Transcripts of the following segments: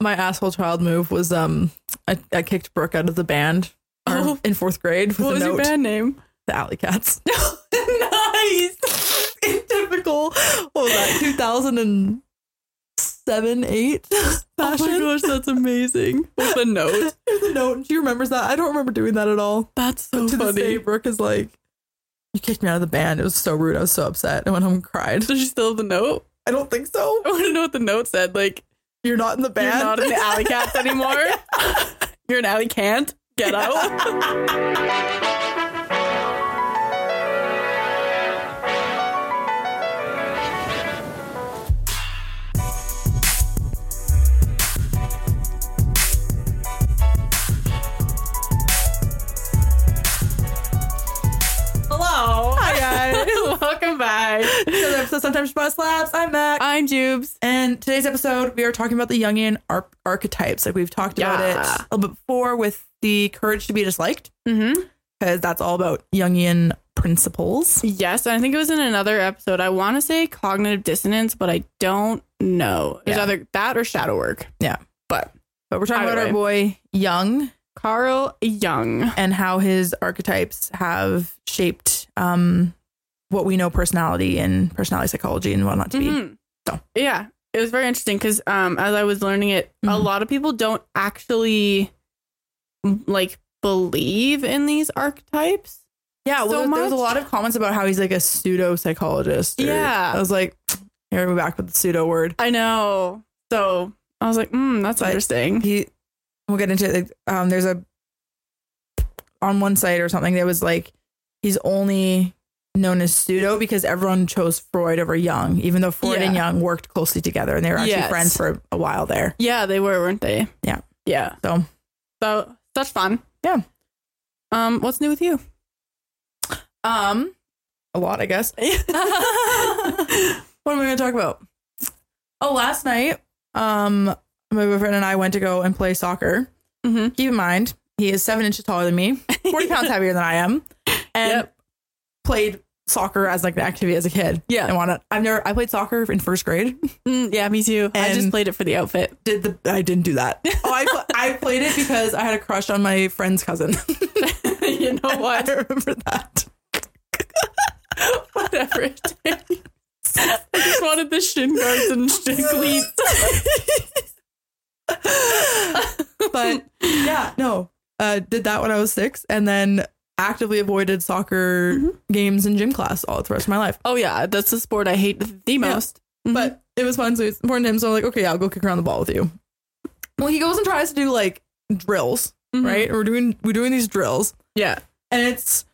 my asshole child move was um I, I kicked Brooke out of the band or Oh. in fourth grade with What was your band name? The Alley Cats. nice. typical what was that 2007 8 Oh my gosh, that's amazing. With the note. There's a note she remembers that. I don't remember doing that at all. That's so to this day, funny. Brooke is like, "You kicked me out of the band. It was so rude. I was so upset." I went home and cried. Does she still have the note? I don't think so. I want to know what the note said. Like, You're not in the band. you're not in the alley cats anymore. you're an alley can't. Get out. Welcome back. Another episode, sometimes Spot slaps. I'm Mak. I'm Jubes. And today's episode, we are talking about the Jungian ar- archetypes. Like we've talked about it a little bit before with the courage to be disliked, Mm-hmm. because that's all about Jungian principles. Yes, and I think it was in another episode. I want to say cognitive dissonance, but I don't know. It's Yeah. either that or shadow work. Yeah. But But we're talking Either about our boy Jung. Carl Jung and how his archetypes have shaped um, what we know personality and personality psychology and whatnot to be. Mhm. So. Yeah, it was very interesting because um, as I was learning it, a Mhm. lot of people don't actually like believe in these archetypes. Yeah, So well, there was a lot of comments about how he's like a pseudo psychologist. Yeah. I was like, here we're back with the pseudo word. I know. So I was like, mm, that's But- interesting. He, we'll get into it. Like, um, there's a on one site or something. that was like he's only known as pseudo because everyone chose Freud over Jung, even though Freud and Yeah. Jung worked closely together and they were actually Yes. friends for a while there. Yeah, they were, weren't they? Yeah. Yeah. So So such fun. Yeah. Um, what's new with you? um, a lot, I guess. what am I going to talk about? Oh, last night, um, my boyfriend and I went to go and play soccer. mm-hmm. Keep in mind, he is seven inches taller than me, 40 pounds heavier than I am, and Yep. played soccer as like an activity as a kid. Yeah. I want to, I've never, I played soccer in first grade. Mm, yeah, me too. I just played it for the outfit. Did the, I didn't do that. Oh, I, I played it because I had a crush on my friend's cousin. you know why? I remember that. Whatever it takes. I just wanted the shin guards and shin cleats. but yeah, no. Uh, did that when I was six, and then actively avoided soccer Mm-hmm. games and gym class all the rest of my life. Oh yeah, that's the sport I hate the most. Mhm. But it was fun, so it's important to him. So I'm like, okay, I'll go kick around the ball with you. Well, he goes and tries to do like drills, Mhm. right? We're doing we're doing these drills, yeah, and it's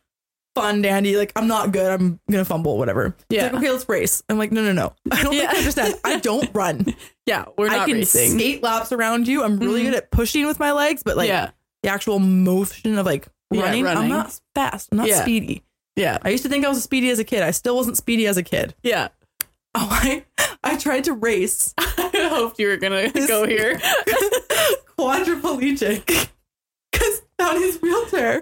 fun, dandy. Like I'm not good. I'm gonna fumble, whatever. Yeah. like, okay, let's race. I'm like, no, no, no. I don't Yeah. think you understand. I don't run. yeah. We're not I can racing. skate laps around you. I'm really Mhm. good at pushing with my legs, but like yeah, the actual motion of like Yeah, running, I'm not fast. I'm not Yeah. speedy. yeah, I used to think I was speedy as a kid. I still wasn't speedy as a kid. yeah. Oh, I I tried to race I hoped you were gonna go here. quadriplegic because on his wheelchair,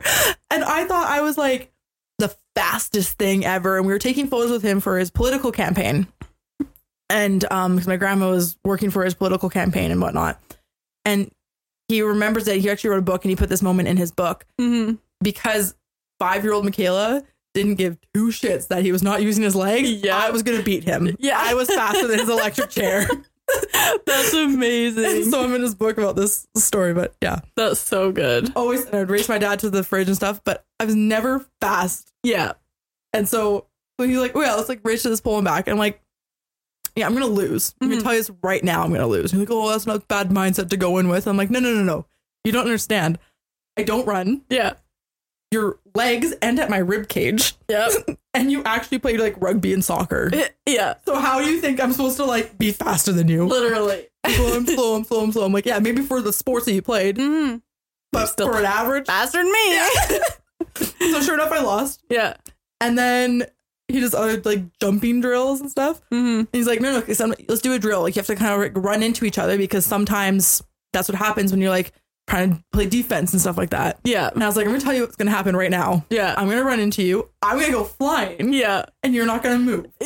and I thought I was like the fastest thing ever. And we were taking photos with him for his political campaign, and um, because my grandma was working for his political campaign and whatnot, and he remembers that he actually wrote a book and he put this moment in his book Mhm. because five year old Michaela didn't give two shits that he was not using his legs. Yeah. I was gonna beat him. Yeah. I was faster than his electric chair. That's amazing. so I'm in his book about this story, but yeah. That's so good. Always I'd race my dad to the fridge and stuff, but I was never fast. Yeah, And so, so he's like, Oh yeah, let's like race to this pole and back. And I'm like, Yeah, I'm gonna lose. I'm gonna Mhm. tell you this right now, I'm gonna lose. And he's like, Oh, that's not a bad mindset to go in with. I'm like, no, no, no, no. You don't understand. I don't run. yeah, Your legs end at my rib cage. yeah, and you actually played like rugby and soccer. yeah. So how do you think I'm supposed to like be faster than you? Literally. slow, I'm slow, I'm slow, I'm slow. I'm like, yeah, maybe for the sports that you played, Mm-hmm. but still- for an average. Faster than me. so sure enough, I lost. yeah. And then he does other like jumping drills and stuff. Mm-hmm. And he's like, no, no, some- let's do a drill. Like you have to kind of like, run into each other because sometimes that's what happens when you're like trying to play defense and stuff like that. Yeah. And I was like, I'm gonna tell you what's gonna happen right now. Yeah. I'm gonna run into you. I'm gonna go flying, Yeah. and you're not gonna move.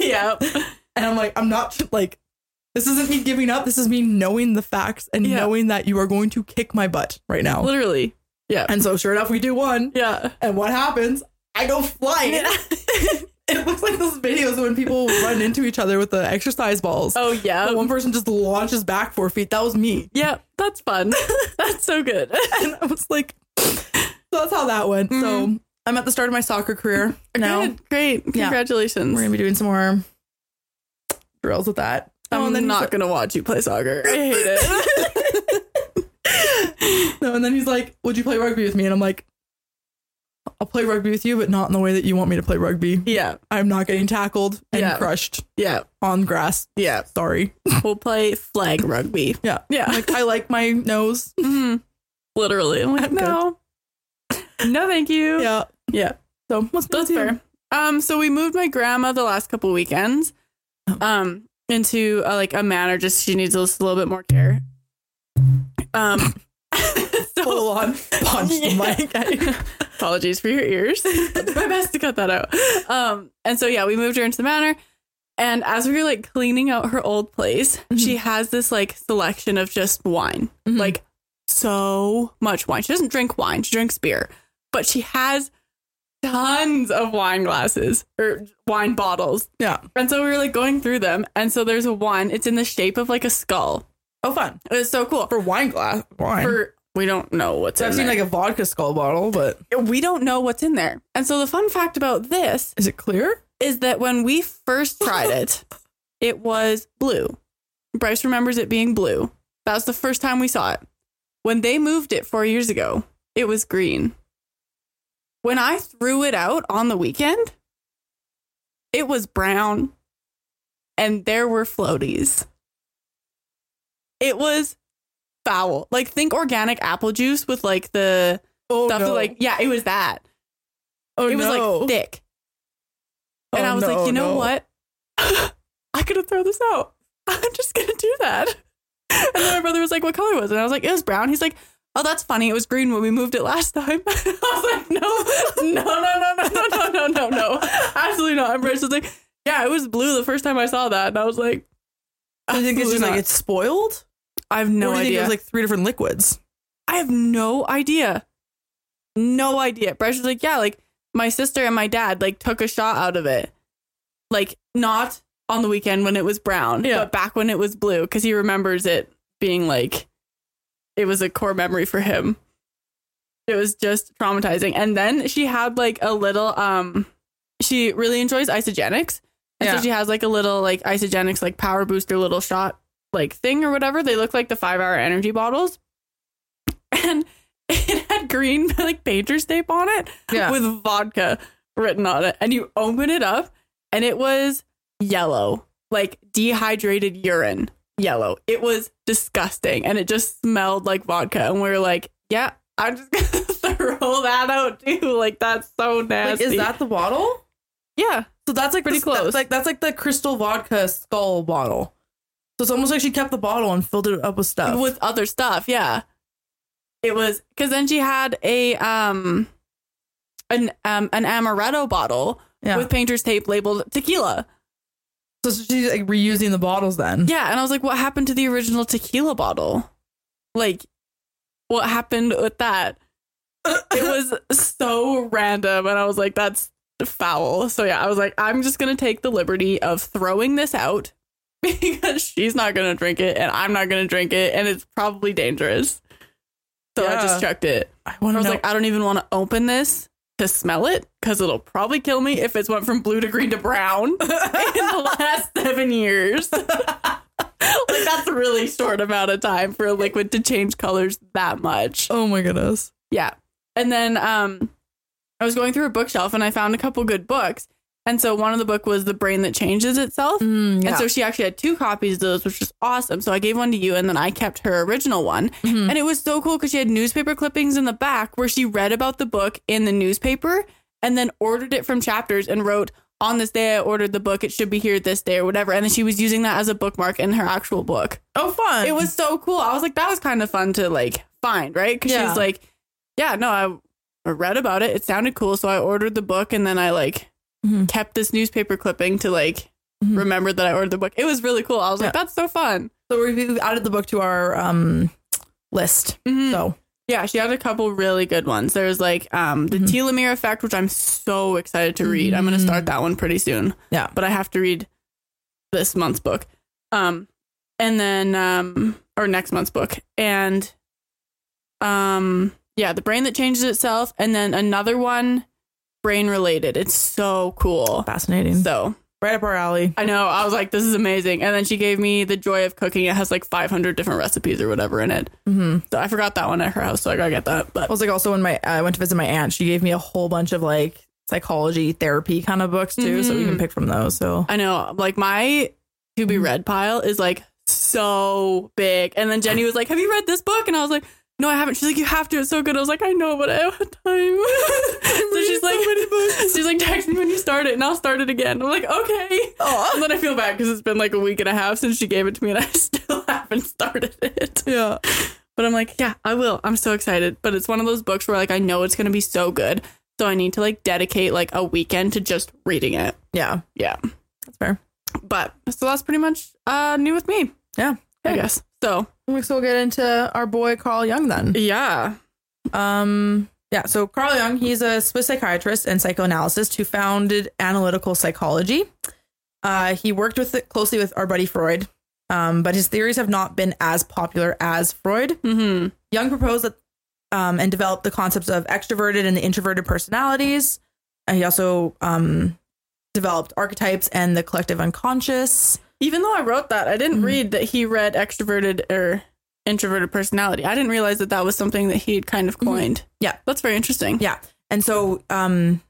yeah. And I'm like, I'm not like This isn't me giving up. This is me knowing the facts and Yeah. knowing that you are going to kick my butt right now. Literally. Yeah. And so, sure enough, we do one. Yeah. And what happens? I go flying. it looks like those videos when people run into each other with the exercise balls. Oh But yeah. one person just launches back four feet. That was me. Yeah, that's fun. that's so good. And I was like, so that's how that went. So mm-hmm. I'm at the start of my soccer career now. Good. Great. Yeah. Congratulations. We're gonna be doing some more drills with that. Oh, I'm and then not like- gonna watch you play soccer. I hate it. No, and then he's like, "Would you play rugby with me?" And I'm like, "I'll play rugby with you, but not in the way that you want me to play rugby. yeah. I'm not getting tackled and Yeah. crushed Yeah. on grass. Yeah. Sorry. We'll play flag rugby. Yeah, Yeah. Like I like my nose. Mhm. Literally. I'm like, I'm good. no. No, thank you. Yeah. Yeah. So what's That's you? fair. Um, so we moved my grandma the last couple weekends, um, into a, like a manor. Just she needs a little bit more care. Um, Full on punch the mic. apologies for your ears. I'll do my best to cut that out. Um, and so yeah, we moved her into the manor. And as we were like cleaning out her old place, she has this like selection of just wine, Mhm. like so much wine. She doesn't drink wine; she drinks beer, but she has tons of wine glasses or wine bottles. Yeah. And so we were like going through them, and so there's one. It's in the shape of like a skull. Oh, fun It's so cool. for wine glass wine. For we don't know what's I've in seen there. like a vodka skull bottle, but we don't know what's in there. And so the fun fact about this is it clear? is that when we first tried it, it was blue. Bryce remembers it being blue. That was the first time we saw it. When they moved it four years ago, it was green. When I threw it out on the weekend, it was brown and there were floaties. It was foul. Like, think organic apple juice with like the Oh stuff that, like, yeah, it was that. oh it was no. like thick. And Oh, I was no, like, you know no. what? I could have thrown this out. I'm just gonna do that. And then my brother was like, "What color was it?" And I was like, "It was brown." He's like, "Oh, that's funny. It was green when we moved it last time." I was like, "No, no, no, no, no, no, no, no, no, no, absolutely not." And Bryce was like, "Yeah, it was blue the first time I saw that," and I was like, I think it's "Absolutely just like it's spoiled. I have no or do you think idea. it was like three different liquids. I have no idea. No idea. Bryce was like, yeah, like my sister and my dad like took a shot out of it. Like not on the weekend when it was brown, Yeah. but back when it was blue because he remembers it being like it was a core memory for him. It was just traumatizing. And then she had like a little um she really enjoys Isagenix. And Yeah. so she has like a little like Isagenix like power booster little shot like thing or whatever. They look like the five hour energy bottles. And it had green like painter's tape on it Yeah. with vodka written on it. And you open it up and it was yellow, like dehydrated urine yellow. It was disgusting. And it just smelled like vodka. And we were like, yeah, I'm just gonna throw that out too. Like that's so like, nasty. is that the bottle? yeah. So that's like Pretty the, that's close. like that's like the crystal vodka skull bottle. So it's almost like she kept the bottle and filled it up with stuff. with other stuff. Yeah, it was because then she had a um an um an amaretto bottle yeah. with painter's tape labeled tequila. so she's like reusing the bottles then. Yeah, and I was like, what happened to the original tequila bottle? Like, what happened with that? It was so random, and I was like, that's foul. So yeah, I was like, I'm just gonna take the liberty of throwing this out because she's not gonna drink it, and I'm not gonna drink it, and it's probably dangerous. So I just chucked it. I I was know. like, I don't even want to open this to smell it because it'll probably kill me if it's went from blue to green to brown in the last seven years. like that's a really short amount of time for a liquid to change colors that much. oh my goodness. Yeah. And then um I was going through a bookshelf and I found a couple good books. And so one of the book was The Brain That Changes Itself. Mm, And so she actually had two copies of those, which was awesome. So I gave one to you and then I kept her original one. Mhm. And it was so cool because she had newspaper clippings in the back where she read about the book in the newspaper and then ordered it from chapters and wrote, on this day I ordered the book. It should be here this day or whatever. And then she was using that as a bookmark in her actual book. oh fun. It was so cool. I was like, that was kind of fun to like find, right? Because Yeah. she's like, yeah, no, I read about it. It sounded cool. So I ordered the book and then I like Mhm. kept this newspaper clipping to like Mhm. remembered that I ordered the book. It was really cool. I was like, that's so fun. So we've added the book to our um list. Mhm. So Yeah, she had a couple really good ones. There's like um, the Mhm. telomere effect, which I'm so excited to read. I'm going to start that one pretty soon. Yeah. but I have to read this month's book, um, and then um, or next month's book, and um, yeah, the brain that changes itself, and then another one, brain related. It's so cool. fascinating. So right up our alley. I know I was like, this is amazing. And then she gave me the joy of cooking. It has like 500 different recipes or whatever in it. Mm-hmm. So I forgot that one at her house, so I gotta get that. But I was like also when my I went to visit my aunt, she gave me a whole bunch of like psychology therapy kind of books too, so we can Mhm. pick from those. So I know, like my to be Mhm. read pile is like so big. And then Jenny was like, "Have you read this book?" And I was like, "No, I haven't." She's like, "You have to. It's so good." I was like, "I know, but I don't have time." so she's like, "She's like, text me when you start it, and I'll start it again." I'm like, "Okay." Aw. And then I feel bad because it's been like a week and a half since she gave it to me, and I still haven't started it. yeah. But I'm like, yeah, I will. I'm so excited. But it's one of those books where like I know it's gonna be so good, so I need to like dedicate like a weekend to just reading it. Yeah. Yeah. That's fair. But so that's pretty much uh new with me. Yeah. I guess. So We still get into our boy Carl Jung then. yeah. Um yeah, so Carl Jung, he's a Swiss psychiatrist and psychoanalyst who founded analytical psychology. Uh, he worked with it closely with our buddy Freud, um, but his theories have not been as popular as Freud. Mm-hmm. Jung proposed that um, and developed the concepts of extroverted and the introverted personalities. And he also um, developed archetypes and the collective unconscious. Even though I wrote that, I didn't Mhm. read that he read extroverted or introverted personality. I didn't realize that that was something that he had kind of coined. Yeah. That's very interesting. Yeah. And so um,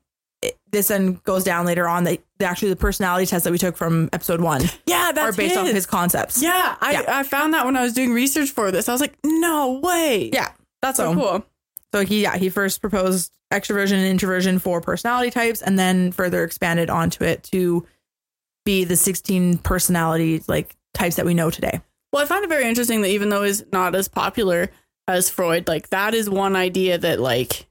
it, this then goes down later on that actually the personality test that we took from episode one Yeah, are that's based off his. his concepts. Yeah, I, Yeah. I found that when I was doing research for this. I was like, no way. Yeah. That's So- so cool. So he yeah, he first proposed extroversion and introversion for personality types and then further expanded onto it to be the 16 personality like types that we know today. Well, I find it very interesting that even though it's not as popular as Freud, like that is one idea that like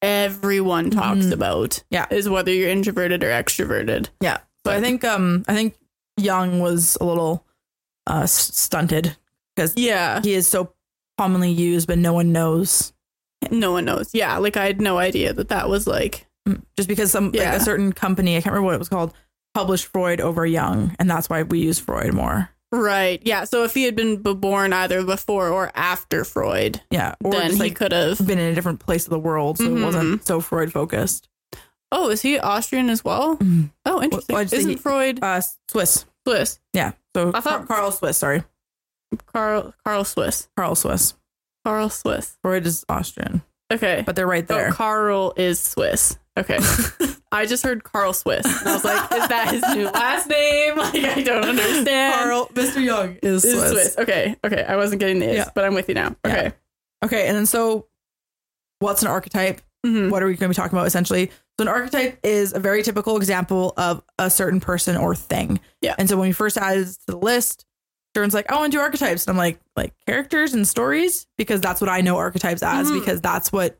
everyone talks Mhm. about. Yeah. Is whether you're introverted or extroverted. Yeah. So I think um I think Jung was a little uh stunted because Yeah. he is so commonly used but no one knows No one knows. Yeah. Like I had no idea that that was like, Mm, just because some Yeah. like a certain company I can't remember what it was called published Freud over Jung and that's why we use Freud more. right. Yeah. So if he had been born either before or after Freud, Yeah. Or then just he could have. been in a different place of the world so it Mhm. wasn't so Freud focused. Oh, is he Austrian as well? Mhm. Oh, interesting. say Isn't he- Freud Uh Swiss. Swiss? Yeah. So I thought- Car- Carl Swiss, sorry. Carl Carl Swiss. Carl Swiss. Carl Swiss. Freud is Austrian, Okay. but they're right there. Oh, Carl is Swiss. Okay. I just heard Carl Swiss. And I was like, is that his new last name? Like, I don't understand. Carl, Mr. Jung is, is Swiss. Swiss. Okay. Okay. I wasn't getting the is, Yeah. but I'm with you now. Yeah. Okay. Okay, and then so what's an archetype? Mhm. What are we going to be talking about essentially? So an archetype is a very typical example of a certain person or thing. Yeah. And so when we first added this to the list, Jordan's like, I want to do archetypes. And I'm like, like characters and stories, because that's what I know archetypes as, Mhm. because that's what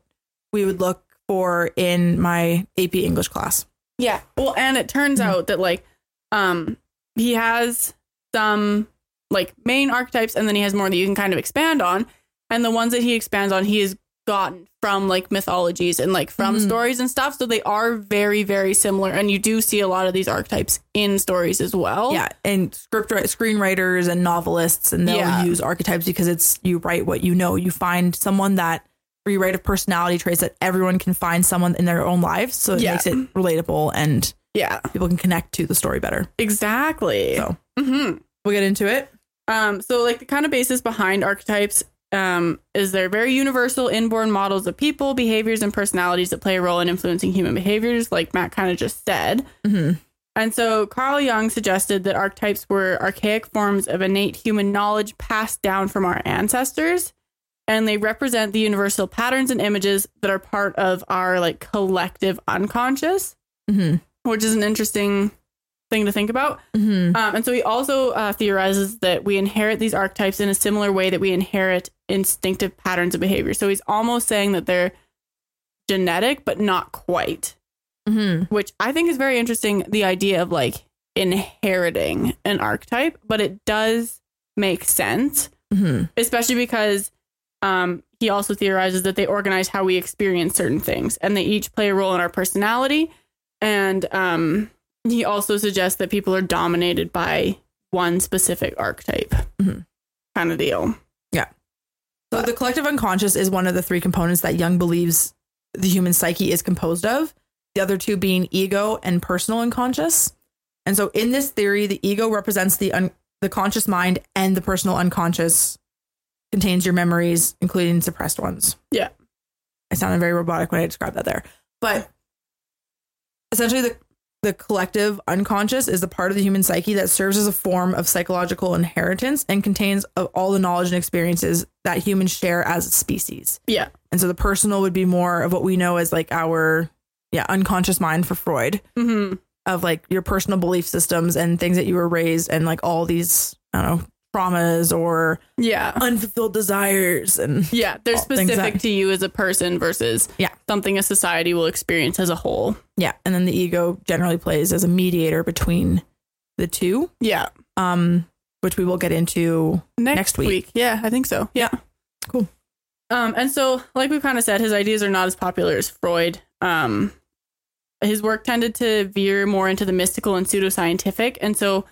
we would look for in my AP English class. Yeah. Well, and it turns Mhm. out that like um he has some like main archetypes and then he has more that you can kind of expand on. And the ones that he expands on he has gotten from like mythologies and like from Mhm. stories and stuff. So they are very, very similar. And you do see a lot of these archetypes in stories as well. Yeah. And script write- screenwriters and novelists, and they'll Yeah. use archetypes because it's you write what you know. You find someone that or of personality traits that everyone can find someone in their own lives. So it Yeah. makes it relatable and Yeah. people can connect to the story better. Exactly. So hmm we'll get into it. Um, so like the kind of basis behind archetypes um, is they're very universal inborn models of people, behaviors, and personalities that play a role in influencing human behaviors, like Mak kind of just said. hmm And so Carl Jung suggested that archetypes were archaic forms of innate human knowledge passed down from our ancestors. And they represent the universal patterns and images that are part of our like collective unconscious, hmm which is an interesting thing to think about. hmm Um, and so he also uh, theorizes that we inherit these archetypes in a similar way that we inherit instinctive patterns of behavior. So he's almost saying that they're genetic, but not quite, hmm which I think is very interesting. The idea of like inheriting an archetype, but it does make sense, Mhm. especially because um, he also theorizes that they organize how we experience certain things and they each play a role in our personality. And um, he also suggests that people are dominated by one specific archetype Mhm. kind of deal. Yeah. So the collective unconscious is one of the three components that Jung believes the human psyche is composed of. The other two being ego and personal unconscious. And so in this theory, the ego represents the un- the conscious mind, and the personal unconscious contains your memories, including suppressed ones. Yeah. I sounded very robotic when I described that there, but essentially the the collective unconscious is the part of the human psyche that serves as a form of psychological inheritance and contains of all the knowledge and experiences that humans share as a species. Yeah. And so the personal would be more of what we know as like our yeah, unconscious mind for Freud hmm of like your personal belief systems and things that you were raised and like all these I don't know traumas or Yeah. unfulfilled desires and Yeah. They're specific that- to you as a person versus Yeah. something a society will experience as a whole. yeah and then the ego generally plays as a mediator between the two Yeah. um which we will get into Next, Next week. week. Yeah, I think so. Yeah. Cool. Um, and so, like we kind of said, his ideas are not as popular as Freud. Um, his work tended to veer more into the mystical and pseudoscientific, and so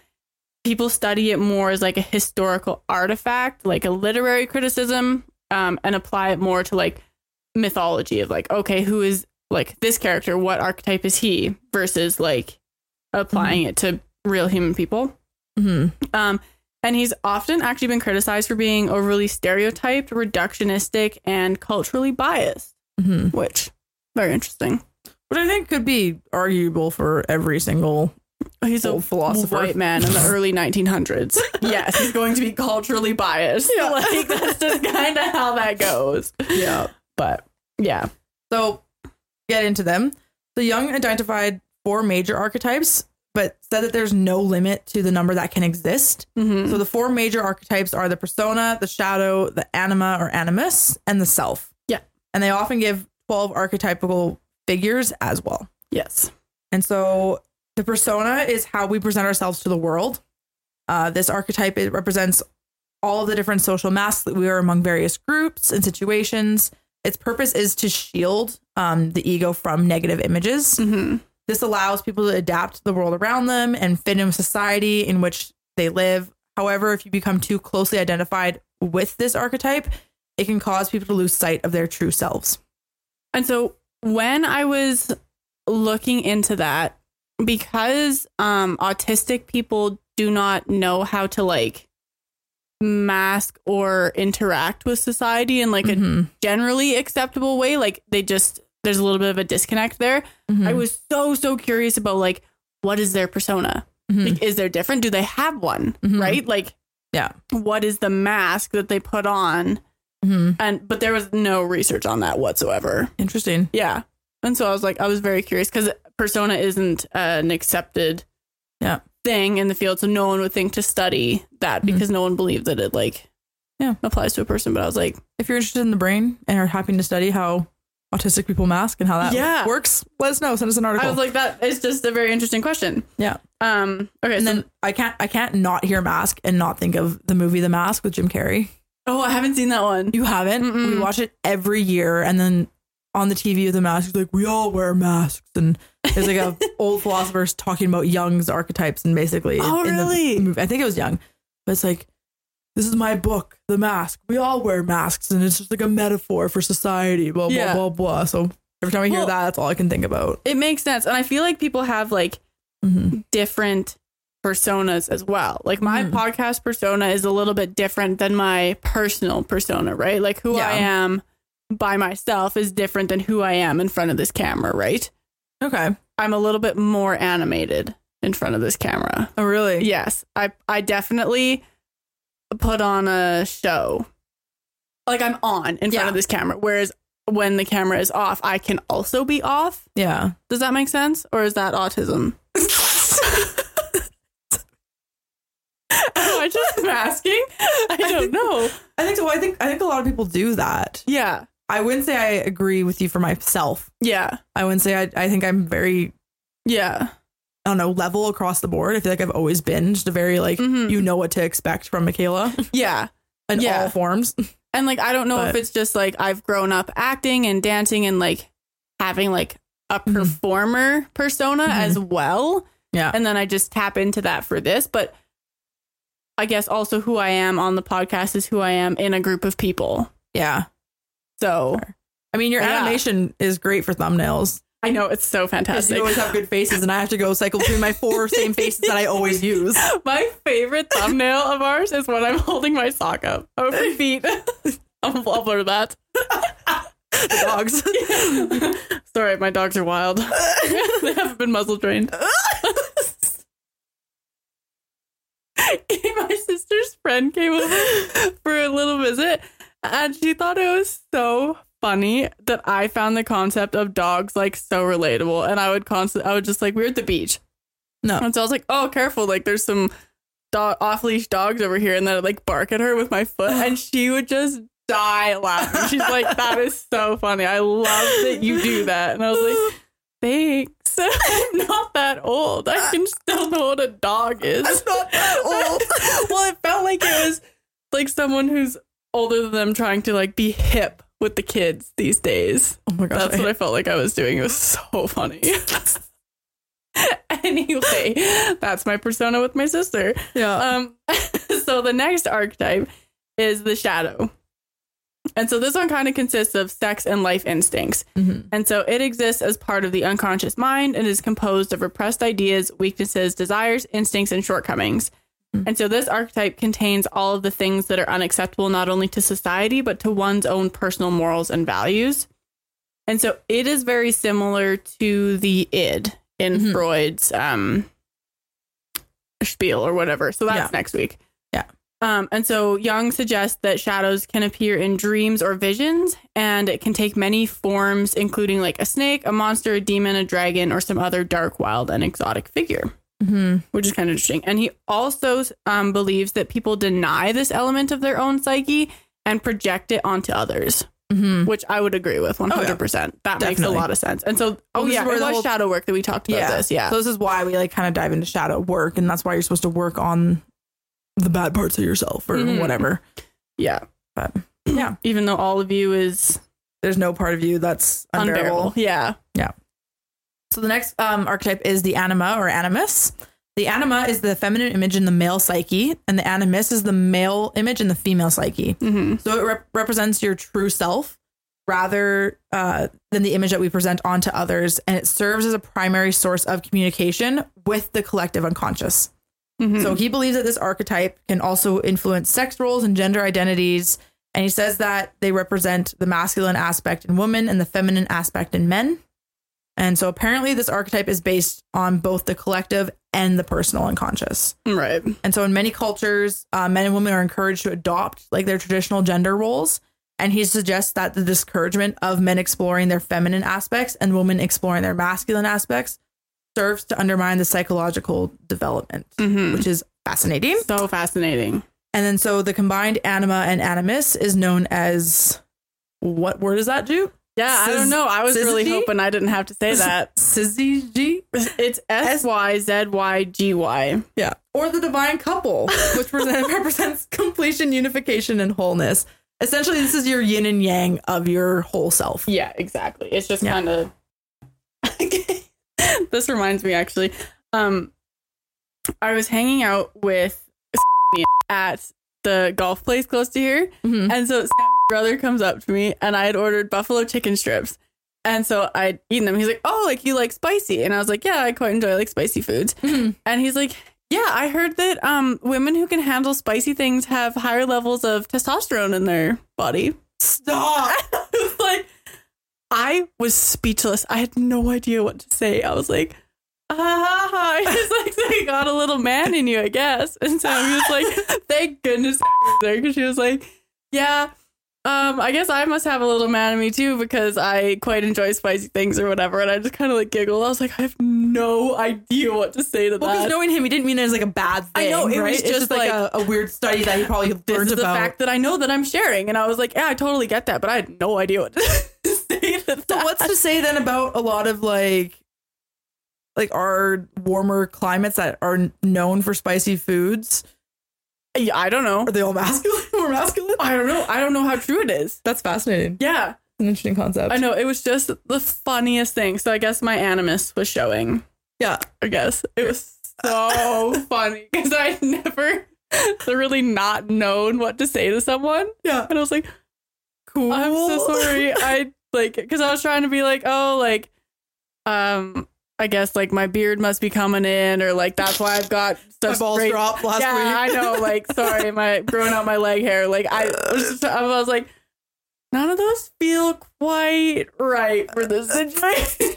people study it more as like a historical artifact, like a literary criticism, um, and apply it more to like mythology of like, okay, who is like this character? What archetype is he? Versus like applying it to real human people. Mhm. Um, and he's often actually been criticized for being overly stereotyped, reductionistic, and culturally biased, Mhm. which very interesting. which i think could be arguable for every single He's a philosopher white man in the early 1900s. yes, he's going to be culturally biased. Yeah. Like that's just kind of how that goes. yeah But yeah, So get into them. The Jung identified four major archetypes, but said that there's no limit to the number that can exist. Mhm. So the four major archetypes are the persona, the shadow, the anima or animus, and the self. Yeah. And they often give 12 archetypical figures as well. yes, And so the persona is how we present ourselves to the world. Uh, this archetype it represents all of the different social masks that we are among various groups and situations. Its purpose is to shield um, the ego from negative images. hmm This allows people to adapt to the world around them and fit in with society in which they live. However, if you become too closely identified with this archetype, it can cause people to lose sight of their true selves. And so when I was looking into that, because um, autistic people do not know how to like mask or interact with society in like a Mhm. generally acceptable way, like they just there's a little bit of a disconnect there. Mhm. I was so so curious about like what is their persona? Mhm. Like, is there different? Do they have one? Mhm. Right? Like Yeah. what is the mask that they put on? Mhm. And but there was no research on that whatsoever. Interesting. Yeah. And so I was like, I was very curious because persona isn't an accepted Yeah. thing in the field. So no one would think to study that Mhm. because no one believed that it like Yeah. applies to a person. But I was like, if you're interested in the brain and are happy to study how autistic people mask and how that Yeah. works, let us know. Send us an article. I was like, that is just a very interesting question. yeah. Um, okay. And so, then I can't I can't not hear Mask and not think of the movie The Mask with Jim Carrey. oh, I haven't seen that one. You haven't? Mm-mm. We watch it every year and then on the TV of the mask, like, we all wear masks. And there's like a old philosophers talking about Jung's archetypes and basically in- Oh, really? movie. I think it was Young, But it's like, this is my book, The Mask. We all wear masks and it's just like a metaphor for society, blah, blah, Yeah. blah, blah. So every time I hear Well- that, that's all I can think about. It makes sense. And I feel like people have like Mhm. different personas as well. Like my Mhm. podcast persona is a little bit different than my personal persona, right? Like who I am by myself is different than who I am in front of this camera, right? Okay. I'm a little bit more animated in front of this camera. Oh, really? Yes, I I definitely put on a show. Like I'm on in front Yeah. of this camera, whereas when the camera is off, I can also be off. Yeah. Does that make sense, or is that autism? Am I just masking? I don't know. I think so. I think I think a lot of people do that. Yeah, I wouldn't say I agree with you for myself. yeah, I wouldn't say I, I think I'm very yeah. I don't know, level across the board. I feel like I've always been just a very like Mhm. you know what to expect from Michaela Yeah. in Yeah. all forms. And like I don't know if it's just like I've grown up acting and dancing and like having like a Mhm. performer persona Mhm. as well. Yeah. And then I just tap into that for this. But I guess also who I am on the podcast is who I am in a group of people. Yeah. So I mean, your Yeah. animation is great for thumbnails. I know it's so fantastic. you always have good faces, and I have to go cycle through my four same faces that I always use. My favorite thumbnail of ours is when I'm holding my sock up over my feet. I'll upload that. The dogs. Sorry, my dogs are wild. they haven't been muzzle trained. my sister's friend came over for a little visit and she thought it was so funny that I found the concept of dogs like so relatable. And I would constantly I would just like we are at the beach. No. and so I was like oh careful. Like there's some dog off leash dogs over here and then I'd like bark at her with my foot. And she would just die laughing. She's like that is so funny. I love that you do that. And I was like thanks. I'm not that old. I can still know what a dog is. It's not that old. well, it felt like it was like someone who's older than them trying to like be hip with the kids these days. Oh my gosh. That's what I felt like I was doing. It was so funny. anyway, that's my persona with my sister. yeah. Um, so the next archetype is the shadow. And so this one kind of consists of sex and life instincts. Mhm. And so it exists as part of the unconscious mind and is composed of repressed ideas, weaknesses, desires, instincts, and shortcomings. Mm. And so this archetype contains all of the things that are unacceptable not only to society, but to one's own personal morals and values. And so it is very similar to the id in Mhm. Freud's um, spiel or whatever. So that's Yeah. next week. Yeah. Um, and so Jung suggests that shadows can appear in dreams or visions, and it can take many forms, including like a snake, a monster, a demon, a dragon, or some other dark, wild, and exotic figure, Mhm. which is kind of interesting. And he also um, believes that people deny this element of their own psyche and project it onto others, Mhm. which I would agree with 100%. That makes a lot of sense. And so, oh, this is yeah, where the whole- shadow work that we talked about Yeah. this. Yeah. So this is why we like kind of dive into shadow work, and that's why you're supposed to work on the bad parts of yourself or Mhm. whatever. yeah. But yeah, Even though all of you is there's no part of you that's unbearable. unbearable. Yeah. So the next um, archetype is the anima or animus. The anima is the feminine image in the male psyche, and the animus is the male image in the female psyche. hmm So it rep- represents your true self rather uh, than the image that we present onto others, and it serves as a primary source of communication with the collective unconscious. hmm So he believes that this archetype can also influence sex roles and gender identities. And he says that they represent the masculine aspect in women and the feminine aspect in men. And so apparently, this archetype is based on both the collective and the personal unconscious. right. And so, in many cultures, uh, men and women are encouraged to adopt like their traditional gender roles. And he suggests that the discouragement of men exploring their feminine aspects and women exploring their masculine aspects serves to undermine the psychological development, Mhm. which is fascinating. So fascinating. And then, so the combined anima and animus is known as what word is that, Jubes? Yeah, I don't know. I was really hoping I didn't have to say that. Syzygy? It's S Y Z Y G Y. Yeah. Or the divine couple, which represents completion, unification, and wholeness. Essentially, this is your yin and yang of your whole self. Yeah, exactly. It's just Yeah. kind of. this reminds me actually. Um, I was hanging out with at the golf place close to here, Mhm. and so Sammy's brother comes up to me, and I had ordered buffalo chicken strips. And so I'd eaten them. He's like, "Oh, like you like spicy?" And I was like, "Yeah, I quite enjoy like spicy foods." Mhm. And he's like, "Yeah, I heard that um women who can handle spicy things have higher levels of testosterone in their body." Stop. I was like, I was speechless. I had no idea what to say. I was like, ah, I was like, so you got a little man in you, I guess. And so he was like, thank goodness there because she was like, yeah. Um, I guess I must have a little man in me too because I quite enjoy spicy things or whatever. And I just kind of like giggled. I was like, I have no idea what to say to Well, because that. knowing him, he didn't mean it as like a bad thing. I know, it was right? It's just like, like- a, a weird study that he probably this learned is the fact that I know that I'm sharing. And I was like, yeah, I totally get that, but I had no idea what to say to so that. what's to say then about a lot of like like our warmer climates that are known for spicy foods, Yeah, I don't know. are they all masculine? More masculine? I don't know. I don't know how true it is. That's fascinating. Yeah, An interesting concept. I know. It was just the funniest thing. So I guess my animus was showing. Yeah. I guess it was so funny because I never really not known what to say to someone, Yeah. and I was like, Cool. I'm so sorry. I like because I was trying to be like, oh, like, um, I guess like my beard must be coming in, or like that's why I've got My balls great. dropped last yeah, I know. Like, sorry, my growing out my leg hair. Like, I was, I was like, none of those feel quite right for this situation.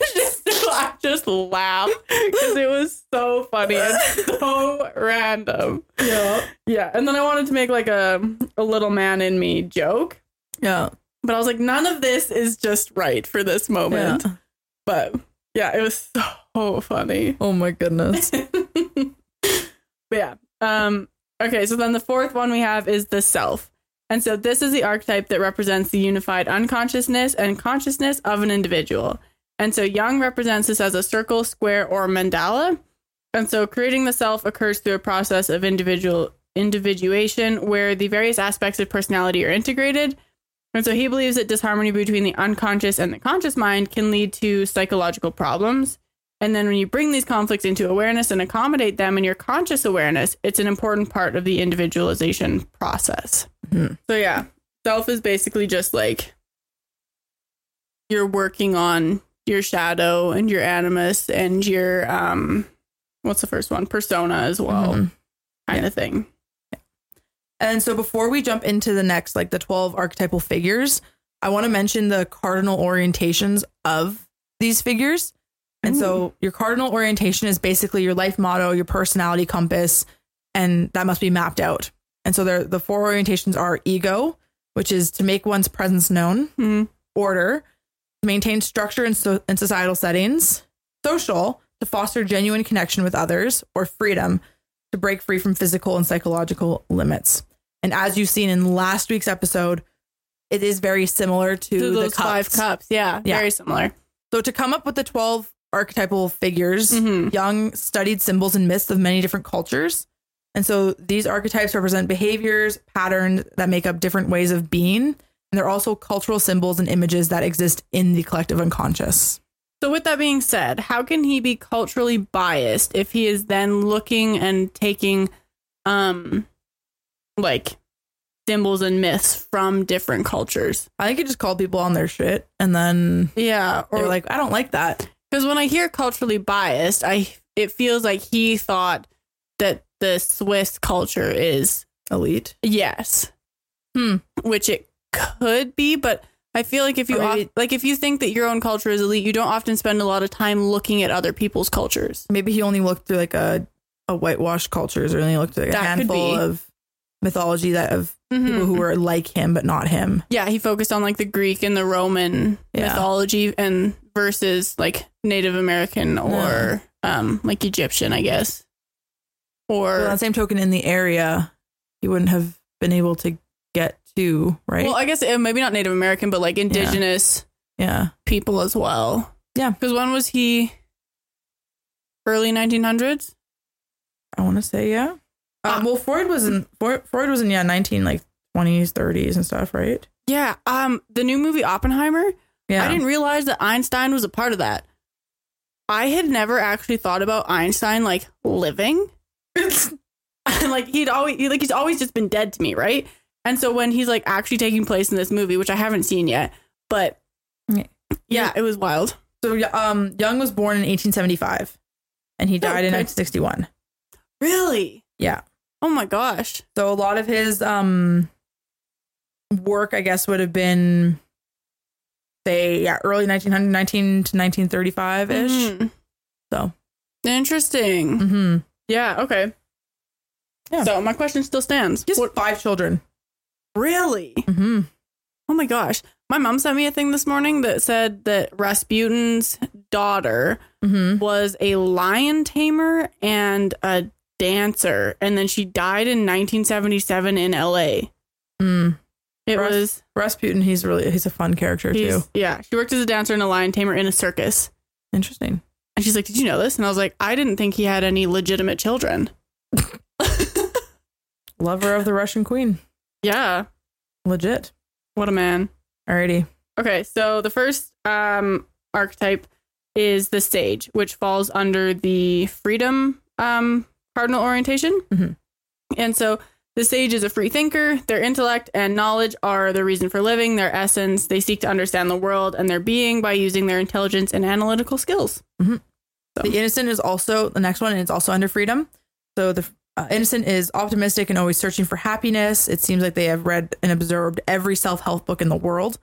so I just laughed because it was so funny and so random. yeah. Yeah, and then I wanted to make like a a little man in me joke. Yeah. But I was like, none of this is just right for this moment. Yeah. But yeah, it was so funny. Oh my goodness. but yeah. Um, okay, so then the fourth one we have is the self. And so this is the archetype that represents the unified unconsciousness and consciousness of an individual. And so Jung represents this as a circle, square, or mandala. And so creating the self occurs through a process of individual individuation where the various aspects of personality are integrated. And so he believes that disharmony between the unconscious and the conscious mind can lead to psychological problems. And then when you bring these conflicts into awareness and accommodate them in your conscious awareness, it's an important part of the individualization process. Mhm. So, yeah, self is basically just like you're working on your shadow and your animus and your, um, what's the first one? Persona as well, Mhm. kind Yeah. of thing. And so before we jump into the next, like the 12 archetypal figures, I want to mention the cardinal orientations of these figures. And so your cardinal orientation is basically your life motto, your personality compass, and that must be mapped out. And so there, the four orientations are ego, which is to make one's presence known, Mhm. order, to maintain structure in, so, in societal settings, social, to foster genuine connection with others, or freedom, to break free from physical and psychological limits. And as you've seen in last week's episode, it is very similar to, To the those five cups. cups. Yeah, Yeah. very similar. So to come up with the 12 archetypal figures, Mhm. Jung studied symbols and myths of many different cultures. And so these archetypes represent behaviors, patterns that make up different ways of being. And they're also cultural symbols and images that exist in the collective unconscious. So, with that being said, how can he be culturally biased if he is then looking and taking, um, like symbols and myths from different cultures? I think he just call people on their shit and then Yeah, or like, I don't like that. because when I hear culturally biased, I it feels like he thought that the Swiss culture is Elite. yes, Hmm. which it could be, but. I feel like if you Or maybe- of- like if you think that your own culture is elite, you don't often spend a lot of time looking at other people's cultures. Maybe he only looked through like a, a whitewashed cultures or only looked through like a That handful of mythology that of people Mhm. who were like him but not him. yeah, he focused on like the Greek and the Roman Yeah. mythology and versus like Native American or um like Egyptian, I guess. Or on the same token, in the area, he wouldn't have been able to get to, right? well, I guess uh, maybe not Native American, but like indigenous yeah. people as well. Yeah. Because when was he? Early 1900s. I want to say, yeah. Um, well, Freud was in, Freud was in, yeah, 19, like 20s, 30s and stuff, right? Yeah. Um. The new movie Oppenheimer. Yeah. I didn't realize that Einstein was a part of that. I had never actually thought about Einstein like living. like he'd always like he's always just been dead to me, right? And so when he's like actually taking place in this movie, which I haven't seen yet, but Yeah. yeah, it was wild. so, um, Jung was born in 1875 and he died in okay. 1961. Really? Yeah. Oh my gosh. So a lot of his um work, I guess, would have been say yeah, early 1900, 19 to 1935 ish. Mhm. So, Interesting. hmm Yeah. Okay. Yeah. So my question still stands. just What- five children. really? hmm Oh my gosh. My mom sent me a thing this morning that said that Rasputin's daughter hmm was a lion tamer and a dancer, and then she died in 1977 in LA. Mm. It Ras- was Rasputin, he's really he's a fun character too. yeah. She worked as a dancer and a lion tamer in a circus. Interesting. And she's like, Did you know this? And I was like, I didn't think he had any legitimate children. Lover of the Russian queen. Yeah. Legit. What a man. Alrighty. Okay, so the first um, archetype is the sage, which falls under the freedom um, cardinal orientation. Mhm. And so the sage is a free thinker. Their intellect and knowledge are their reason for living, their essence. They seek to understand the world and their being by using their intelligence and analytical skills. The innocent is also the next one, and it's also under freedom. So the uh, innocent is optimistic and always searching for happiness. It seems like they have read and observed every self help book in the world.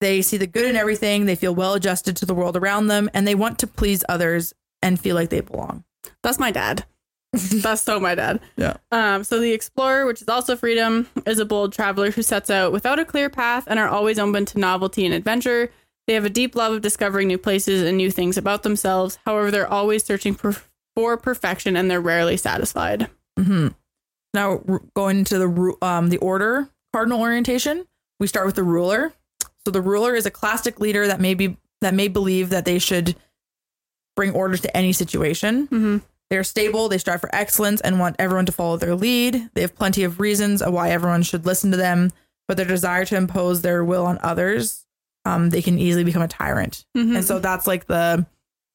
They see the good in everything. They feel well adjusted to the world around them, and they want to please others and feel like they belong. That's my dad. That's so my dad. Yeah. Um, so the explorer, which is also freedom, is a bold traveler who sets out without a clear path and are always open to novelty and adventure. They have a deep love of discovering new places and new things about themselves. However, they're always searching for, for perfection and they're rarely satisfied. hmm Now r- going into the um, the order cardinal orientation, we start with the ruler. So the ruler is a classic leader that may be that may believe that they should bring order to any situation. Mm-hmm. They're stable, they strive for excellence and want everyone to follow their lead. They have plenty of reasons of why everyone should listen to them, but their desire to impose their will on others, um, they can easily become a tyrant. Mm-hmm. And so that's like the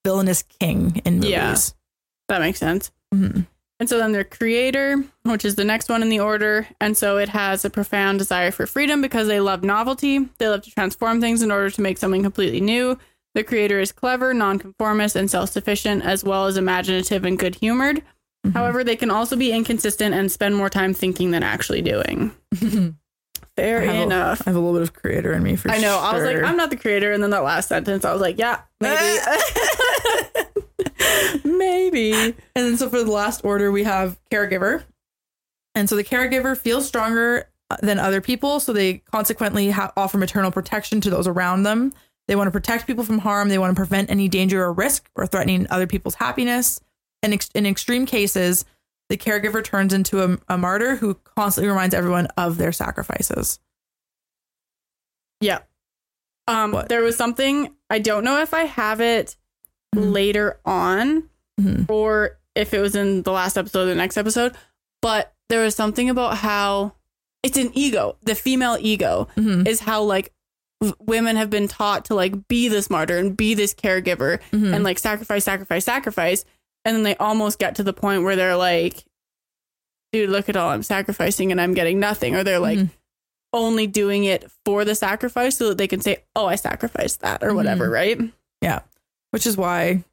villainous king in movies. Yeah. that makes sense. Mhm. And so then their creator, which is the next one in the order. And so it has a profound desire for freedom because they love novelty. They love to transform things in order to make something completely new. The creator is clever, nonconformist, and self sufficient, as well as imaginative and good humored. Mhm. However, they can also be inconsistent and spend more time thinking than actually doing. Fair I enough. I have a little bit of creator in me for I know. I was like. I'm not the creator. And then that last sentence, I was like, yeah, maybe. maybe. And then so for the last order, we have caregiver. And so the caregiver feels stronger uh, than other people. So they consequently ha- offer maternal protection to those around them. They want to protect people from harm. They want to prevent any danger or risk or threatening other people's happiness. And ex- in extreme cases, the caregiver turns into a, a martyr who constantly reminds everyone of their sacrifices. Yeah. Um, What? there was something I don't know if I have it Mhm. later on Mhm. or if it was in the last episode or the next episode, but there was something about how it's an ego. The female ego Mhm. is how like women have been taught to like be this martyr and be this caregiver Mhm. and like sacrifice, sacrifice, sacrifice. And then they almost get to the point where they're like, dude, look at all I'm sacrificing and I'm getting nothing. Or they're like Mhm. only doing it for the sacrifice so that they can say, oh, I sacrificed that or whatever, right? Yeah. Which is why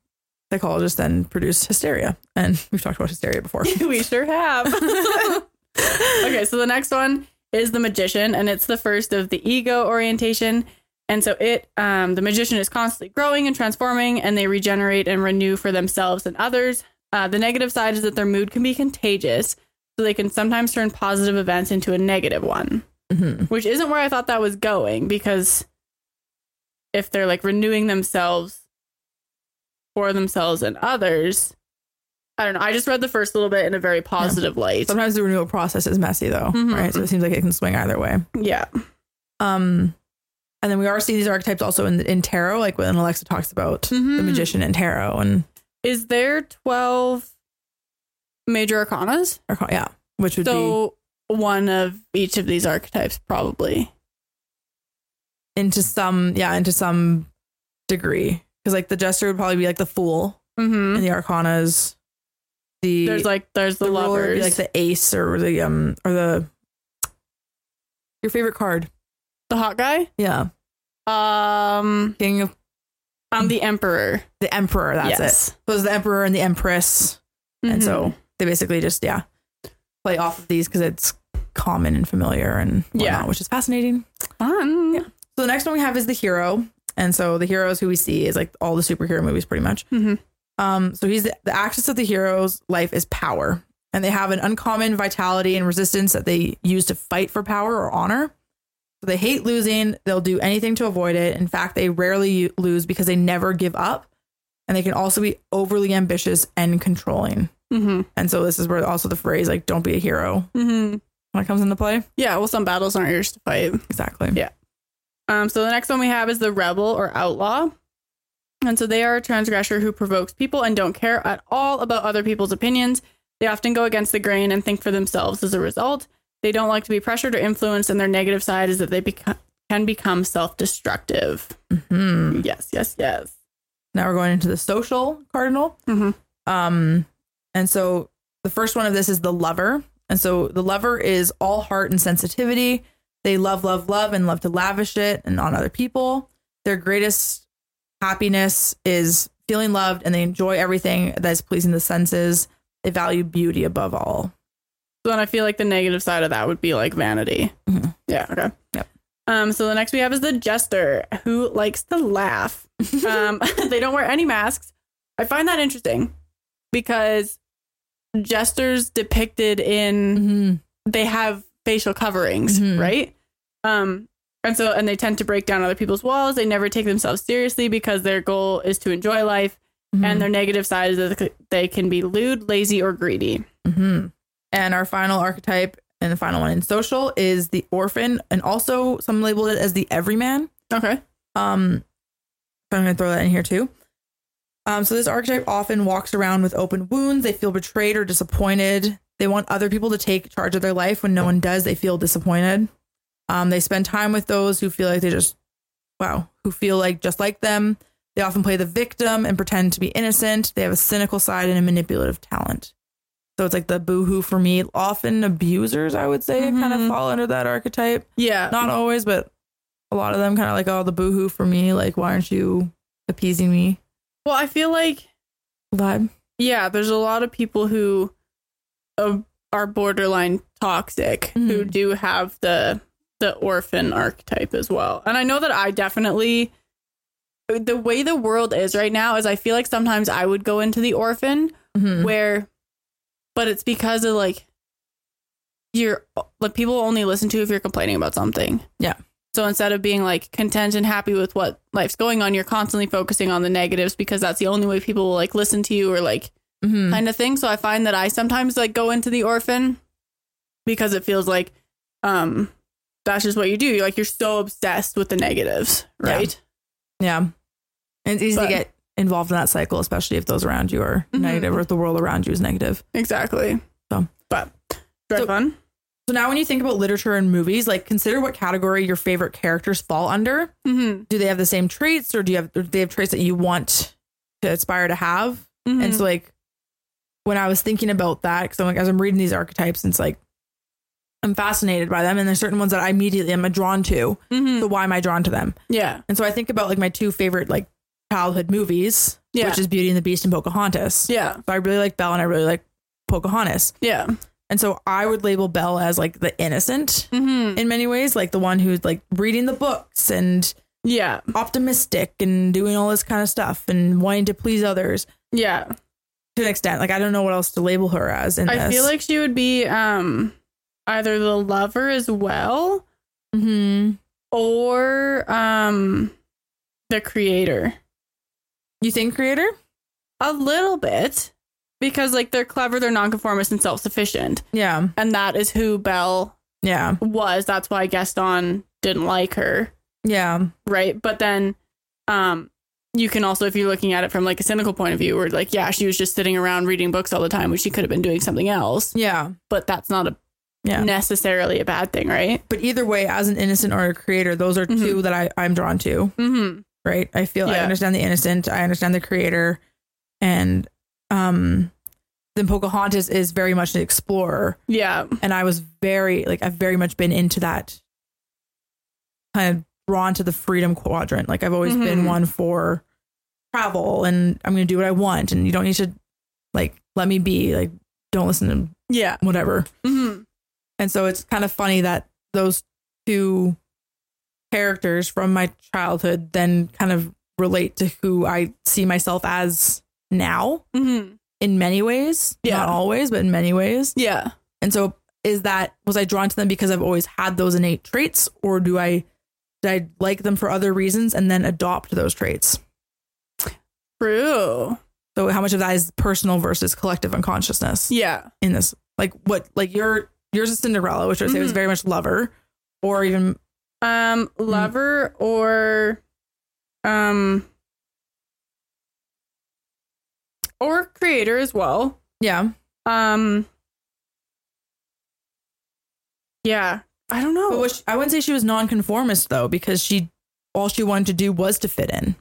psychologists then produced hysteria. And we've talked about hysteria before. we sure have. okay, so the next one is the magician, and it's the first of the ego orientation. And so it, um, the magician is constantly growing and transforming, and they regenerate and renew for themselves and others. Uh, the negative side is that their mood can be contagious, so they can sometimes turn positive events into a negative one, Mhm. which isn't where I thought that was going because if they're like renewing themselves for themselves and others, I don't know. I just read the first little bit in a very positive light. Sometimes the renewal process is messy though, Mhm. right? So it seems like it can swing either way. Yeah. Um, and then we are seeing these archetypes also in in tarot, like when Alexa talks about the Mhm. magician in tarot, and Is there 12 major arcanas? or, yeah, which would be So one of each of these archetypes, probably. into some, yeah, into some degree, because like the jester would probably be like the fool, Mm-hmm. and the arcanas, the There's like, there's the, the lovers. like the ace or the um or the your favorite card, the hot guy. yeah, Um, king of I'm the emperor. the emperor. That's it. yes. So it's the emperor and the empress. And Mhm. so they basically just, yeah, play off of these because it's common and familiar and whatnot, Yeah. which is fascinating. fun. Yeah. So the next one we have is the hero. And so the heroes who we see is like all the superhero movies pretty much. Mhm. Um, so he's the, the axis of the hero's life is power. And they have an uncommon vitality and resistance that they use to fight for power or honor. So they hate losing. They'll do anything to avoid it. In fact, they rarely lose because they never give up. And they can also be overly ambitious and controlling. Mm-hmm. And so this is where also the phrase like "don't be a hero" Mm-hmm. when it comes into play. Yeah. Well, some battles aren't yours to fight. Exactly. Yeah. Um, so the next one we have is the rebel or outlaw. And so they are a transgressor who provokes people and don't care at all about other people's opinions. They often go against the grain and think for themselves as a result. They don't like to be pressured or influenced, and their negative side is that they beco- can become self destructive. Hmm. Yes, yes, yes. Now we're going into the social cardinal. Mhm. Um, and so the first one of this is the lover. And so the lover is all heart and sensitivity. They love, love, love, and love to lavish it and on other people. Their greatest happiness is feeling loved, and they enjoy everything that is pleasing the senses. They value beauty above all. So then I feel like the negative side of that would be like vanity. Mhm. Yeah. Okay. Yep. Um. So the next we have is the jester who likes to laugh. um. they don't wear any masks. I find that interesting because jesters depicted in Mm-hmm. they have facial coverings, Mhm. right? Um. And so, and they tend to break down other people's walls. They never take themselves seriously because their goal is to enjoy life. Mm-hmm. And their negative side is that they can be lewd, lazy, or greedy. hmm And our final archetype and the final one in social is the orphan, and also some labeled it as the everyman. Okay. Um, so I'm going to throw that in here too. Um, so this archetype often walks around with open wounds. They feel betrayed or disappointed. They want other people to take charge of their life. When no one does, they feel disappointed. Um, they spend time with those who feel like they just, wow, who feel like just like them. They often play the victim and pretend to be innocent. They have a cynical side and a manipulative talent. So it's like the boohoo for me. Often abusers, I would say, kind of Mhm. fall under that archetype Yeah. not always, but a lot of them kind of like, oh, the boohoo for me. Like, why aren't you appeasing me? Well, I feel like yeah, there's a lot of people who uh, are borderline toxic who Mhm. do have the the orphan archetype as well. And I know that I definitely the way the world is right now is I feel like sometimes I would go into the orphan Mhm. where but it's because of like you're like people only listen to you if you're complaining about something. Yeah. So instead of being like content and happy with what life's going on, you're constantly focusing on the negatives because that's the only way people will like listen to you or like Mhm. kind of thing. So I find that I sometimes like go into the orphan because it feels like um that's just what you do. You're like you're so obsessed with the negatives, right? Yeah. And it's easy But- to get involved in that cycle, especially if those around you are Mhm. negative or if the world around you is negative. Exactly. So- but very So- fun. So now when you think about literature and movies, like consider what category your favorite characters fall under. Mm-hmm. Do they have the same traits or do you have do they have traits that you want to aspire to have? Mm-hmm. And so like when I was thinking about that, because I'm like as I'm reading these archetypes, it's like I'm fascinated by them, and there's certain ones that I immediately am drawn to. Mhm. So why am I drawn to them? yeah, And so I think about like my two favorite like childhood movies, Yeah. which is Beauty and the Beast and Pocahontas. yeah, So I really like Belle and I really like Pocahontas. yeah. And so I would label Belle as like the innocent Mm-hmm. in many ways, like the one who's like reading the books and Yeah, optimistic and doing all this kind of stuff and wanting to please others yeah. to an extent. Like I don't know what else to label her as in I this. feel like she would be um either the lover as well hmm or um the creator. you think creator? A little bit. Because like they're clever, they're nonconformist and self-sufficient. Yeah. And that is who Belle Yeah. was. That's why Gaston didn't like her, Yeah. right? But then um you can also if you're looking at it from like a cynical point of view where like yeah, she was just sitting around reading books all the time which she could have been doing something else, Yeah. but that's not a Yeah. necessarily a bad thing, right? But either way, as an innocent or a creator, those are Mhm. two that I, I'm drawn to. Mhm. Right. I feel I understand the innocent, I understand the creator, and um then Pocahontas is very much an explorer. Yeah. And I was very like I've very much been into that kind of drawn to the freedom quadrant. Like I've always been Mhm. one for travel and I'm gonna do what I want and you don't need to like let me be. Like don't listen to Yeah. whatever. Mhm. And so it's kind of funny that those two characters from my childhood then kind of relate to who I see myself as now Mhm. in many ways. Yeah. Not always, but in many ways. Yeah. And so is that was I drawn to them because I've always had those innate traits or do I did I like them for other reasons and then adopt those traits? True. So how much of that is personal versus collective unconsciousness Yeah. in this? Like what like your yours is Cinderella, which I would say was Mhm. very much lover, or even Um, lover or um or creator as well. Yeah. Um Yeah. I don't know. But was she- I wouldn't say she was nonconformist though, because she all she wanted to do was to fit in.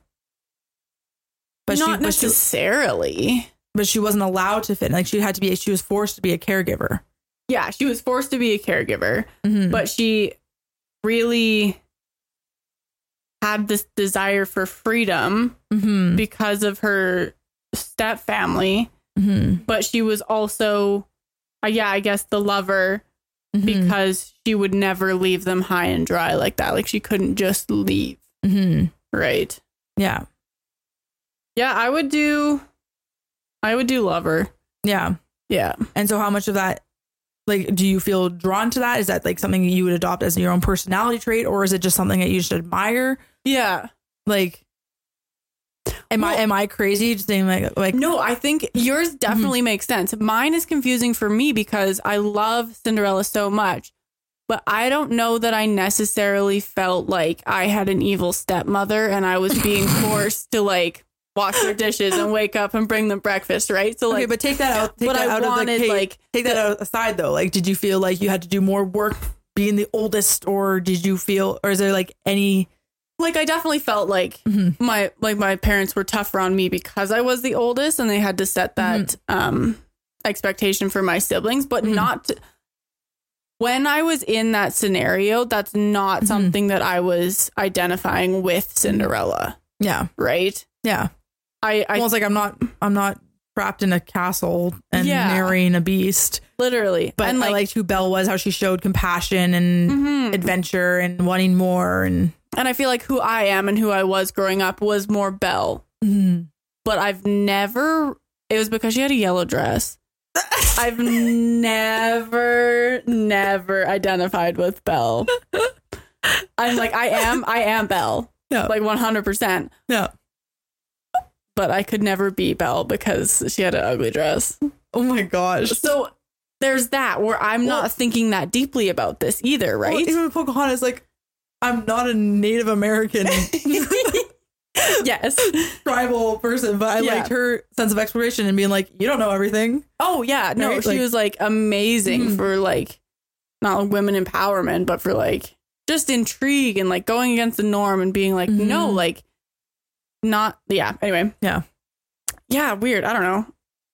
But Not she, but she necessarily. but she wasn't allowed to fit in. Like she had to be she was forced to be a caregiver. Yeah, she was forced to be a caregiver, Mhm. but she really had this desire for freedom Mhm. because of her step family, Mhm. but she was also uh, yeah, I guess the lover Mhm. because she would never leave them high and dry like that. Like she couldn't just leave, Mhm. right? Yeah. Yeah, I would do I would do lover. Yeah. Yeah. And so how much of that like do you feel drawn to that? Is that like something you would adopt as your own personality trait or is it just something that you just admire? Yeah. Like am I am I crazy just saying like like No, I think yours definitely mm-hmm. makes sense. Mine is confusing for me because I love Cinderella so much, but I don't know that I necessarily felt like I had an evil stepmother and I was being forced to like wash their dishes and wake up and bring them breakfast, right? So Okay, like but take that out. Take but that I out wanted, of the, like, take that out aside though. Like, did you feel like you had to do more work being the oldest, or did you feel, or is there like any? like I definitely felt like Mhm. my like my parents were tougher on me because I was the oldest and they had to set that um expectation for my siblings, but Mhm. not to- when I was in that scenario, that's not Mhm. something that I was identifying with Cinderella, Yeah, right? yeah. I, I it's like I'm not, I'm not trapped in a castle and Yeah. marrying a beast. literally, But and I liked who Belle was, how she showed compassion and Mhm. adventure and wanting more, and and I feel like who I am and who I was growing up was more Belle, Mhm. but I've never. It was because she had a yellow dress. I've never, never identified with Belle. I'm like, I am, I am Belle, yeah, like 100%, yeah. But I could never be Belle because she had an ugly dress. Oh my gosh. So there's that where I'm Well- not thinking that deeply about this either, right? Well, even Pocahontas, like, I'm not a Native American yes. tribal person, but I Yeah. liked her sense of exploration and being like, you don't know everything. Oh yeah, no, Right? she Like- was like amazing Mhm. for like not like women empowerment, but for like just intrigue and like going against the norm and being like, no, Mhm. like not yeah. Anyway. Yeah. Yeah, weird. I don't know.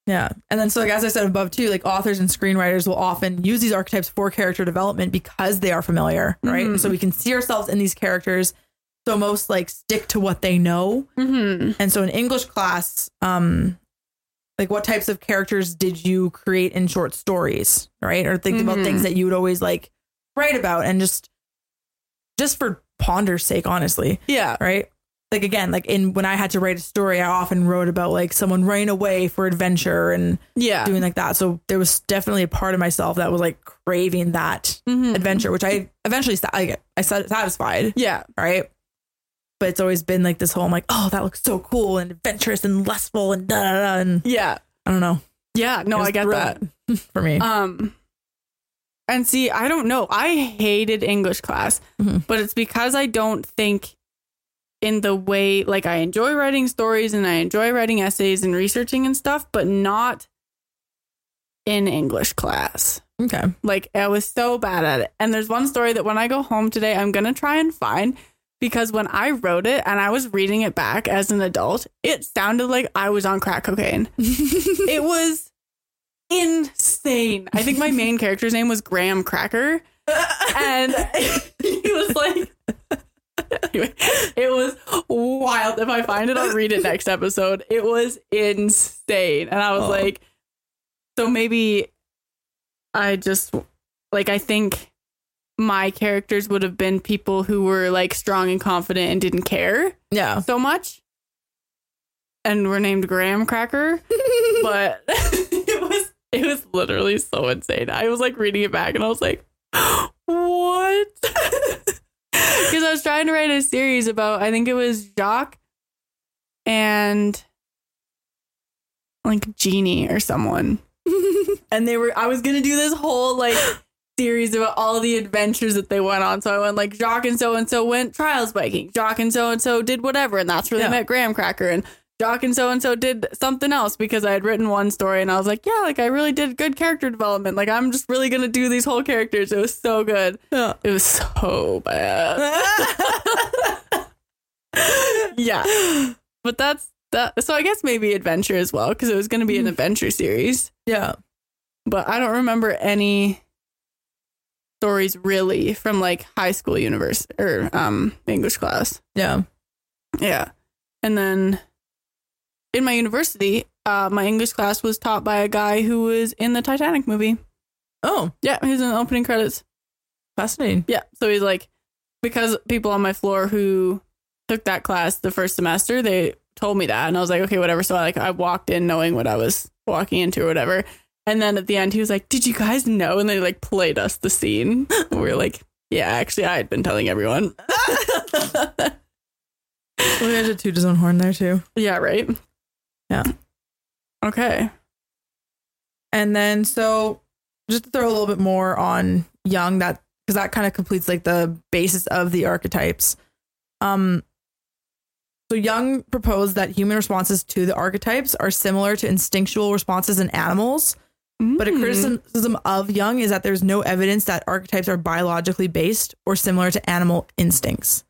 Yeah. And then, so, like, as I said above, too, like, authors and screenwriters will often use these archetypes for character development because they are familiar, right? Mhm. And so we can see ourselves in these characters. So, most like stick to what they know. Mm-hmm. And so, in English class, um, like, what types of characters did you create in short stories, right? Or think about Mhm. things that you would always like write about and just, just for ponder's sake, honestly Yeah. right? Like again, like in when I had to write a story, I often wrote about like someone running away for adventure and Yeah. doing like that. So there was definitely a part of myself that was like craving that Mhm. adventure, which I eventually I, I sat- satisfied, Yeah. right? But it's always been like this whole I'm like, oh, that looks so cool and adventurous and lustful and da da da. And Yeah. I don't know. Yeah. No, I get that. for me. Um and see, I don't know. I hated English class, Mhm. but it's because I don't think in the way like I enjoy writing stories and I enjoy writing essays and researching and stuff, but not in English class. okay. Like I was so bad at it. And there's one story that when I go home today, I'm going to try and find because when I wrote it and I was reading it back as an adult, it sounded like I was on crack cocaine. it was insane. I think my main character's name was Graham Cracker. And he was like, anyway, it was wild. If I find it, I'll read it next episode. It was insane. And I was Oh. like, so maybe I just, like, I think my characters would have been people who were like strong and confident and didn't care yeah. so much. And were named Graham Cracker but it was it was literally so insane. I was like reading it back and I was like, what? Because I was trying to write a series about I think it was Jacques and like Jeannie or someone. and they were I was gonna do this whole like series about all the adventures that they went on. So I went like Jacques and so and so went trials biking. Jacques and so and so did whatever, and that's where Yeah. they met Graham Cracker. And Jock and so and so did something else because I had written one story and I was like, yeah, like I really did good character development. Like I'm just really gonna do these whole characters. It was so good. Yeah. It was so bad. yeah. But that's that. So I guess maybe adventure as well because it was gonna be an adventure series. yeah. But I don't remember any stories really from like high school university or um English class. Yeah. Yeah. And then in my university, uh, my English class was taught by a guy who was in the Titanic movie. Oh, Yeah, he's in the opening credits. fascinating. Yeah. So he's like, because people on my floor who took that class the first semester, they told me that. And I was like, okay, whatever. So I like I walked in knowing what I was walking into or whatever. And then at the end he was like, Did you guys know? And they like played us the scene. we were like, Yeah, actually I had been telling everyone. We had to toot his own horn there too. yeah, right? Yeah. Okay. And then so just to throw a little bit more on Jung that because that kind of completes like the basis of the archetypes. Um so Jung proposed that human responses to the archetypes are similar to instinctual responses in animals, but a Mm. criticism of Jung is that there's no evidence that archetypes are biologically based or similar to animal instincts.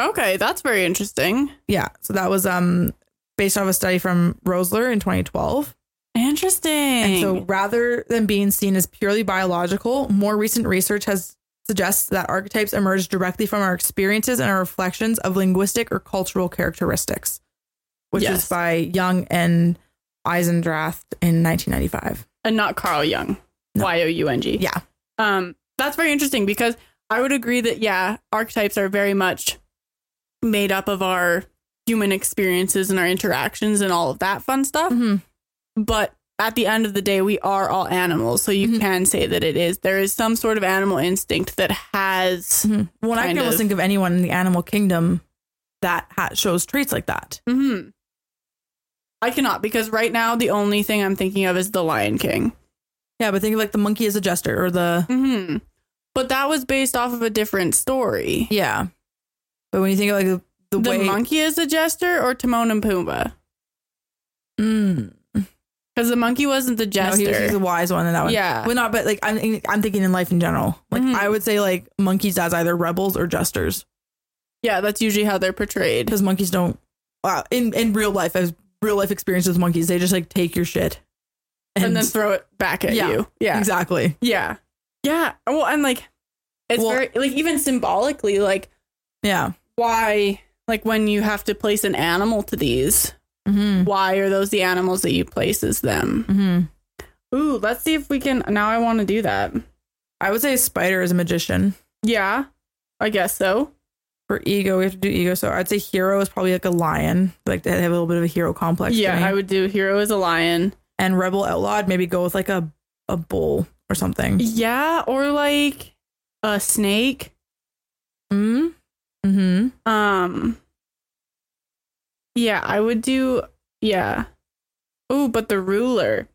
Okay, that's very interesting. Yeah, so that was um based off a study from Rosler in 2012. Interesting. And so rather than being seen as purely biological, more recent research has suggests that archetypes emerge directly from our experiences and our reflections of linguistic or cultural characteristics, which Yes. is by Young and Eisendrath in 1995. and not Carl Jung. No. Y O U N G. Yeah. Um, that's very interesting because I would agree that yeah, archetypes are very much made up of our human experiences and our interactions and all of that fun stuff. Mhm. But at the end of the day, we are all animals, so you Mhm. can say that it is. There is some sort of animal instinct that has. Mhm. When I can almost think of anyone in the animal kingdom that ha- shows traits like that. Mhm. I cannot because right now the only thing I'm thinking of is the Lion King. Yeah, but think of like the monkey as a jester or the hmm But that was based off of a different story. yeah. But when you think of like the, the, The way monkey is a jester or Timon and Pumbaa? Mm. Because the monkey wasn't the No, jester. he was, he's a wise one in that one. Yeah. Well, not, but like I'm, I'm thinking in life in general. Like Mhm. I would say like monkeys as either rebels or jesters yeah, that's usually how they're portrayed. because monkeys don't. Wow, in in real life, as real life experiences with monkeys, they just like take your shit And, then throw it back at Yeah. you. Yeah. exactly. Yeah. Yeah. Well, and like, it's Well- very, like, even symbolically, like, Yeah. why, like, when you have to place an animal to these, Mm-hmm. why are those the animals that you place as them? Mm-hmm. Ooh, let's see if we can. Now I want to do that. I would say a spider is a magician. Yeah, I guess so. For ego, we have to do ego. So I'd say hero is probably like a lion. Like they have a little bit of a hero complex. yeah, me. I would do hero as a lion. and rebel outlawed maybe go with like a a bull or something. Yeah, or like a snake. Mm. Hmm. Um. Yeah, I would do. Yeah. Oh, but the ruler.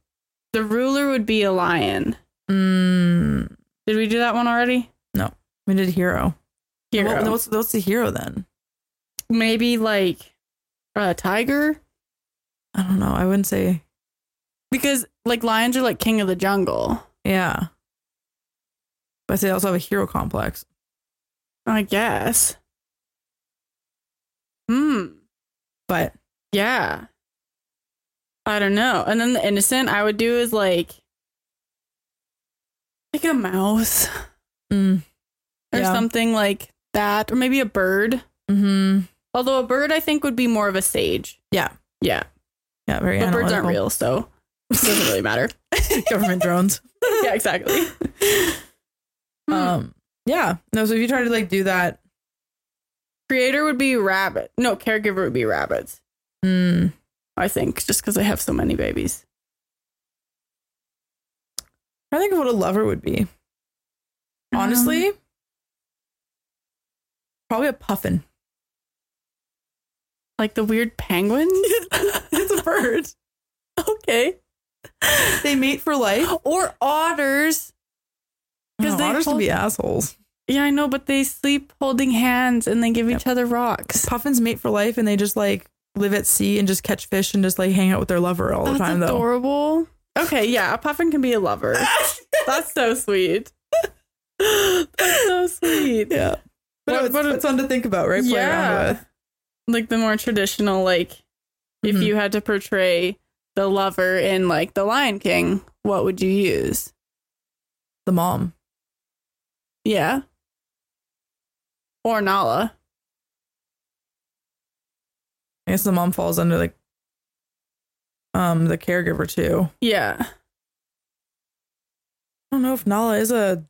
The ruler would be a lion. Mm. Did we do that one already? No, we did hero. Hero. Well, what's what's the hero then? Maybe like a tiger, I don't know. I wouldn't say. because like lions are like king of the jungle. Yeah. But they also have a hero complex. I guess. Hmm. But Yeah. I don't know. And then the innocent I would do is like like a mouse mm, or Yeah. something like that or maybe a bird. hmm Although a bird I think would be more of a sage. Yeah. Yeah. yeah, very But birds aren't real, so it doesn't really matter. Government drones. yeah, exactly. Um. Yeah. No. So if you try to like do that, Creator would be rabbit. No, caregiver would be rabbits. mm, I think just because I have so many babies. I think of what a lover would be. Honestly, Um, probably a puffin. like the weird penguin. it's a bird. okay. They mate for life. Or otters. Because Because they otters can be assholes. Yeah, I know, but they sleep holding hands and they give each other rocks. Puffins mate for life, and they just like live at sea and just catch fish and just like hang out with their lover all That's the time though. adorable. Okay, yeah, a puffin can be a lover. That's so sweet. That's so sweet. Yeah. But it's, it's fun to think about, right? Play Yeah. Like the more traditional, like if Mhm. you had to portray the lover in like The Lion King, what would you use? The mom. Yeah. Or Nala. I guess the mom falls under like um the caregiver too. Yeah. I don't know if Nala is a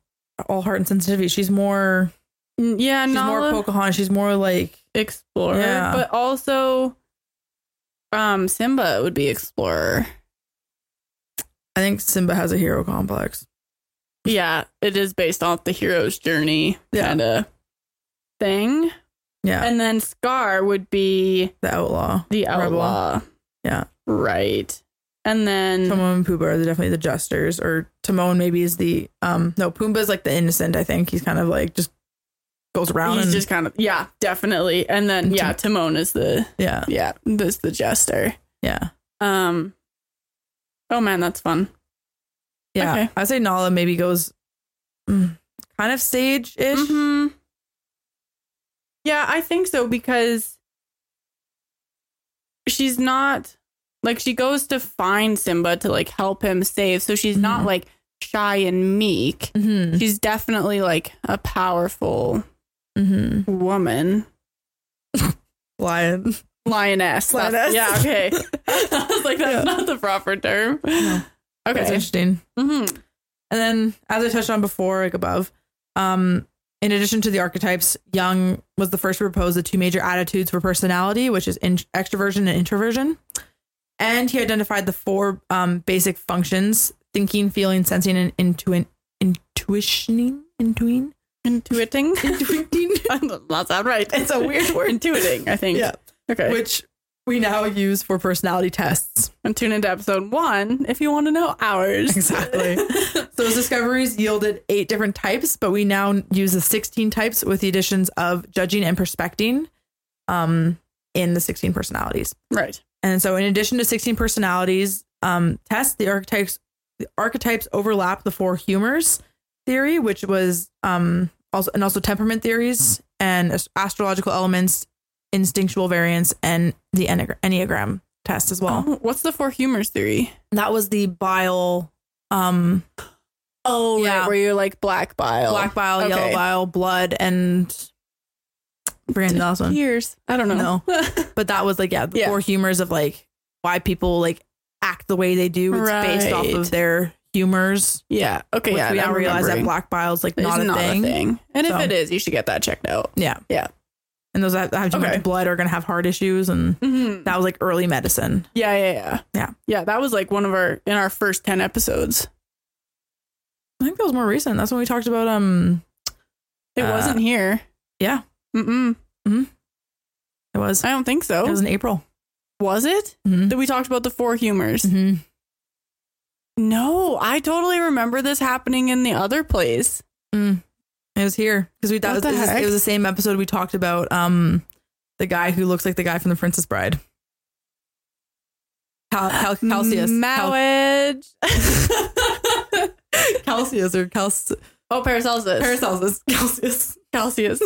all heart and sensitivity. She's more Yeah, she's Nala. more Pocahontas. She's more like explorer, Yeah. but also um Simba would be explorer. I think Simba has a hero complex. Yeah, it is based off the hero's journey Yeah. kind of thing. Yeah. And then Scar would be the outlaw. the Rebel. outlaw. Yeah. Right. And then Timon and Pumbaa are definitely the jesters, or Timon maybe is the um no Pumbaa's like the innocent. I think he's kind of like just goes around he's and just kind of yeah, definitely. And then And yeah, Timon is the yeah yeah, this the jester. yeah Um Oh man, that's fun. yeah. Okay. I say Nala maybe goes mm, kind of stage ish. hmm Yeah, I think so because she's not like she goes to find Simba to like help him save. So she's not Mhm. like shy and meek. Mm-hmm. She's definitely like a powerful Mm-hmm. woman. Lion. Lioness. Lioness. Yeah, okay. I was like, that's Yeah. not the proper term. No. That's Okay. interesting. hmm And then, as I touched on before, like above, um, in addition to the archetypes, Jung was the first to propose the two major attitudes for personality, which is in- extroversion and introversion. And he identified the four um, basic functions thinking, feeling, sensing, and intuin- intuitioning. Intuing? Intuiting. Intuiting? That's not right. It's a weird word. Intuiting, I think. Yeah. Okay. Which we now use for personality tests. and tune into episode one if you want to know ours. Exactly. so his discoveries yielded eight different types, but we now use the 16 types with the additions of judging and perspecting um, in the 16 personalities. right. And so in addition to 16 personalities um, tests, the archetypes the archetypes overlap the four humors theory, which was um, also and also temperament theories and astrological elements, instinctual variants, and the Enneagram test as well. Oh, what's the four humors theory? That was the bile um Oh, Yeah. right, where you're like black bile. black bile, yellow bile, blood, and the last one. Tears. I don't know. No. But that was like yeah, the Yeah. four humors of like why people like act the way they do. It's based off of their humors. yeah. Okay. Which yeah. we now realize that black bile is like It's not, a, thing. And So- if it is, you should get that checked out. Yeah, Yeah. And those that have too Okay. much blood are gonna have heart issues, and Mm-hmm. that was like early medicine. Yeah, yeah, yeah. Yeah. Yeah, that was like one of our in our first 10 episodes. I think that was more recent. That's when we talked about um. It Uh, wasn't here. yeah. Mm-mm. It was. I don't think so. It was in April. was it? Mhm. That we talked about the four humors. Mhm. No, I totally remember this happening in the other place. Mm. It was here because we that was, it was it was the same episode we talked about um the guy who looks like the guy from the Princess Bride. Cal, Cal, Calcius. Cal, Calcius or Calc, oh, Paracelsus. Paracelsus. Calcius. Calcius.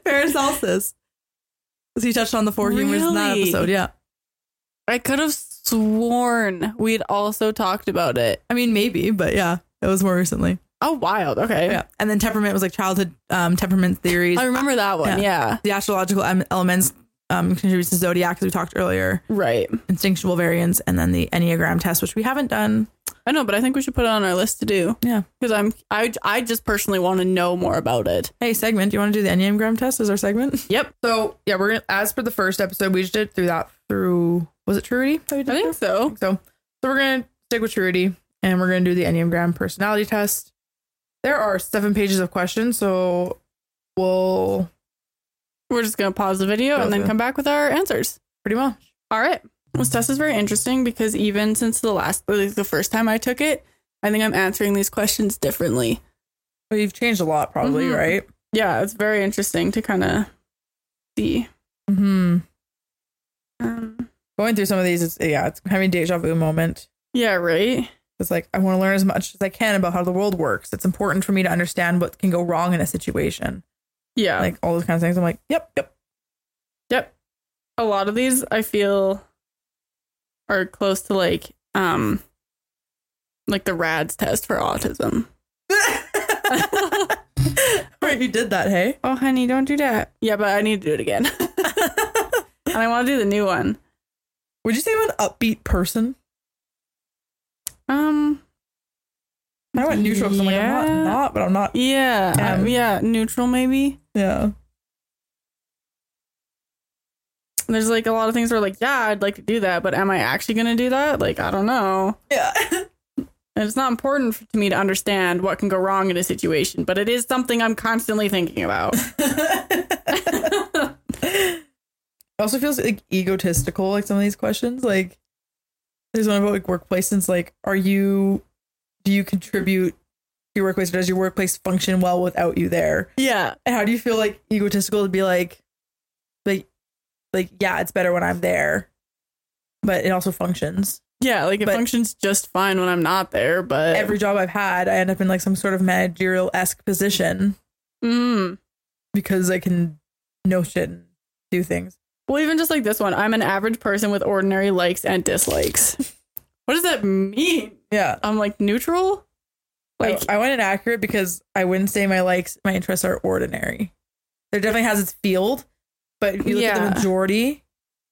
Paracelsus. 'Cause he touched on the four humors in that episode. Yeah. I could have sworn we'd also talked about it. I mean, maybe, but yeah, it was more recently. Oh, wild. Okay. Yeah. And then temperament was like childhood um, temperament theories. I remember that one. Yeah. the astrological em- elements um, contributes to zodiac, as we talked earlier, Right. instinctual variants, and then the Enneagram test, which we haven't done. I know, but I think we should put it on our list to do. Yeah. Because I'm I I just personally want to know more about it. Hey, segment. Do you want to do the Enneagram test as our segment? Yep. So yeah, we're gonna as for the first episode, we just did through that through was it Truity? that we I think so. through? so. So we're gonna stick with Truity and we're gonna do the Enneagram personality test. There are seven pages of questions, so we'll We're just gonna pause the video and then Okay. come back with our answers. pretty much. All right. This test is very interesting because even since the last like the first time I took it, I think I'm answering these questions differently. We've changed a lot, probably, Mhm. right? Yeah, it's very interesting to kind of see. Hmm. Um, Going through some of these, it's yeah, it's having a deja vu moment. yeah, right. It's like I want to learn as much as I can about how the world works. It's important for me to understand what can go wrong in a situation. Yeah. Like all those kinds of things. I'm like, yep, yep. Yep. A lot of these I feel are close to like um like the RAADS test for autism. right, you did that, hey? Oh honey, don't do that. Yeah, but I need to do it again. and I want to do the new one. Would you say I'm an upbeat person? Um I went neutral because I'm like, I'm Yeah. not, not, but I'm not. yeah, Um, yeah, neutral maybe. Yeah. There's like a lot of things where like, yeah, I'd like to do that, but am I actually going to do that? Like, I don't know. Yeah. And it's not important to me to understand what can go wrong in a situation, but it is something I'm constantly thinking about. it also feels like egotistical, like some of these questions. Like there's one about like workplace and it's like, are you do you contribute to your workplace or does your workplace function well without you there? yeah. And how do you feel like egotistical to be like like like yeah, it's better when I'm there. But it also functions. Yeah, like it But- functions just fine when I'm not there, but Every job I've had, I end up in like some sort of managerial esque position Mm. because I can know shit and do things. Well, even just like this one, I'm an average person with ordinary likes and dislikes. what does that mean? Yeah. I'm like neutral? Like I, I went inaccurate because I wouldn't say my likes, my interests are ordinary. There definitely has its field, but if you look at the majority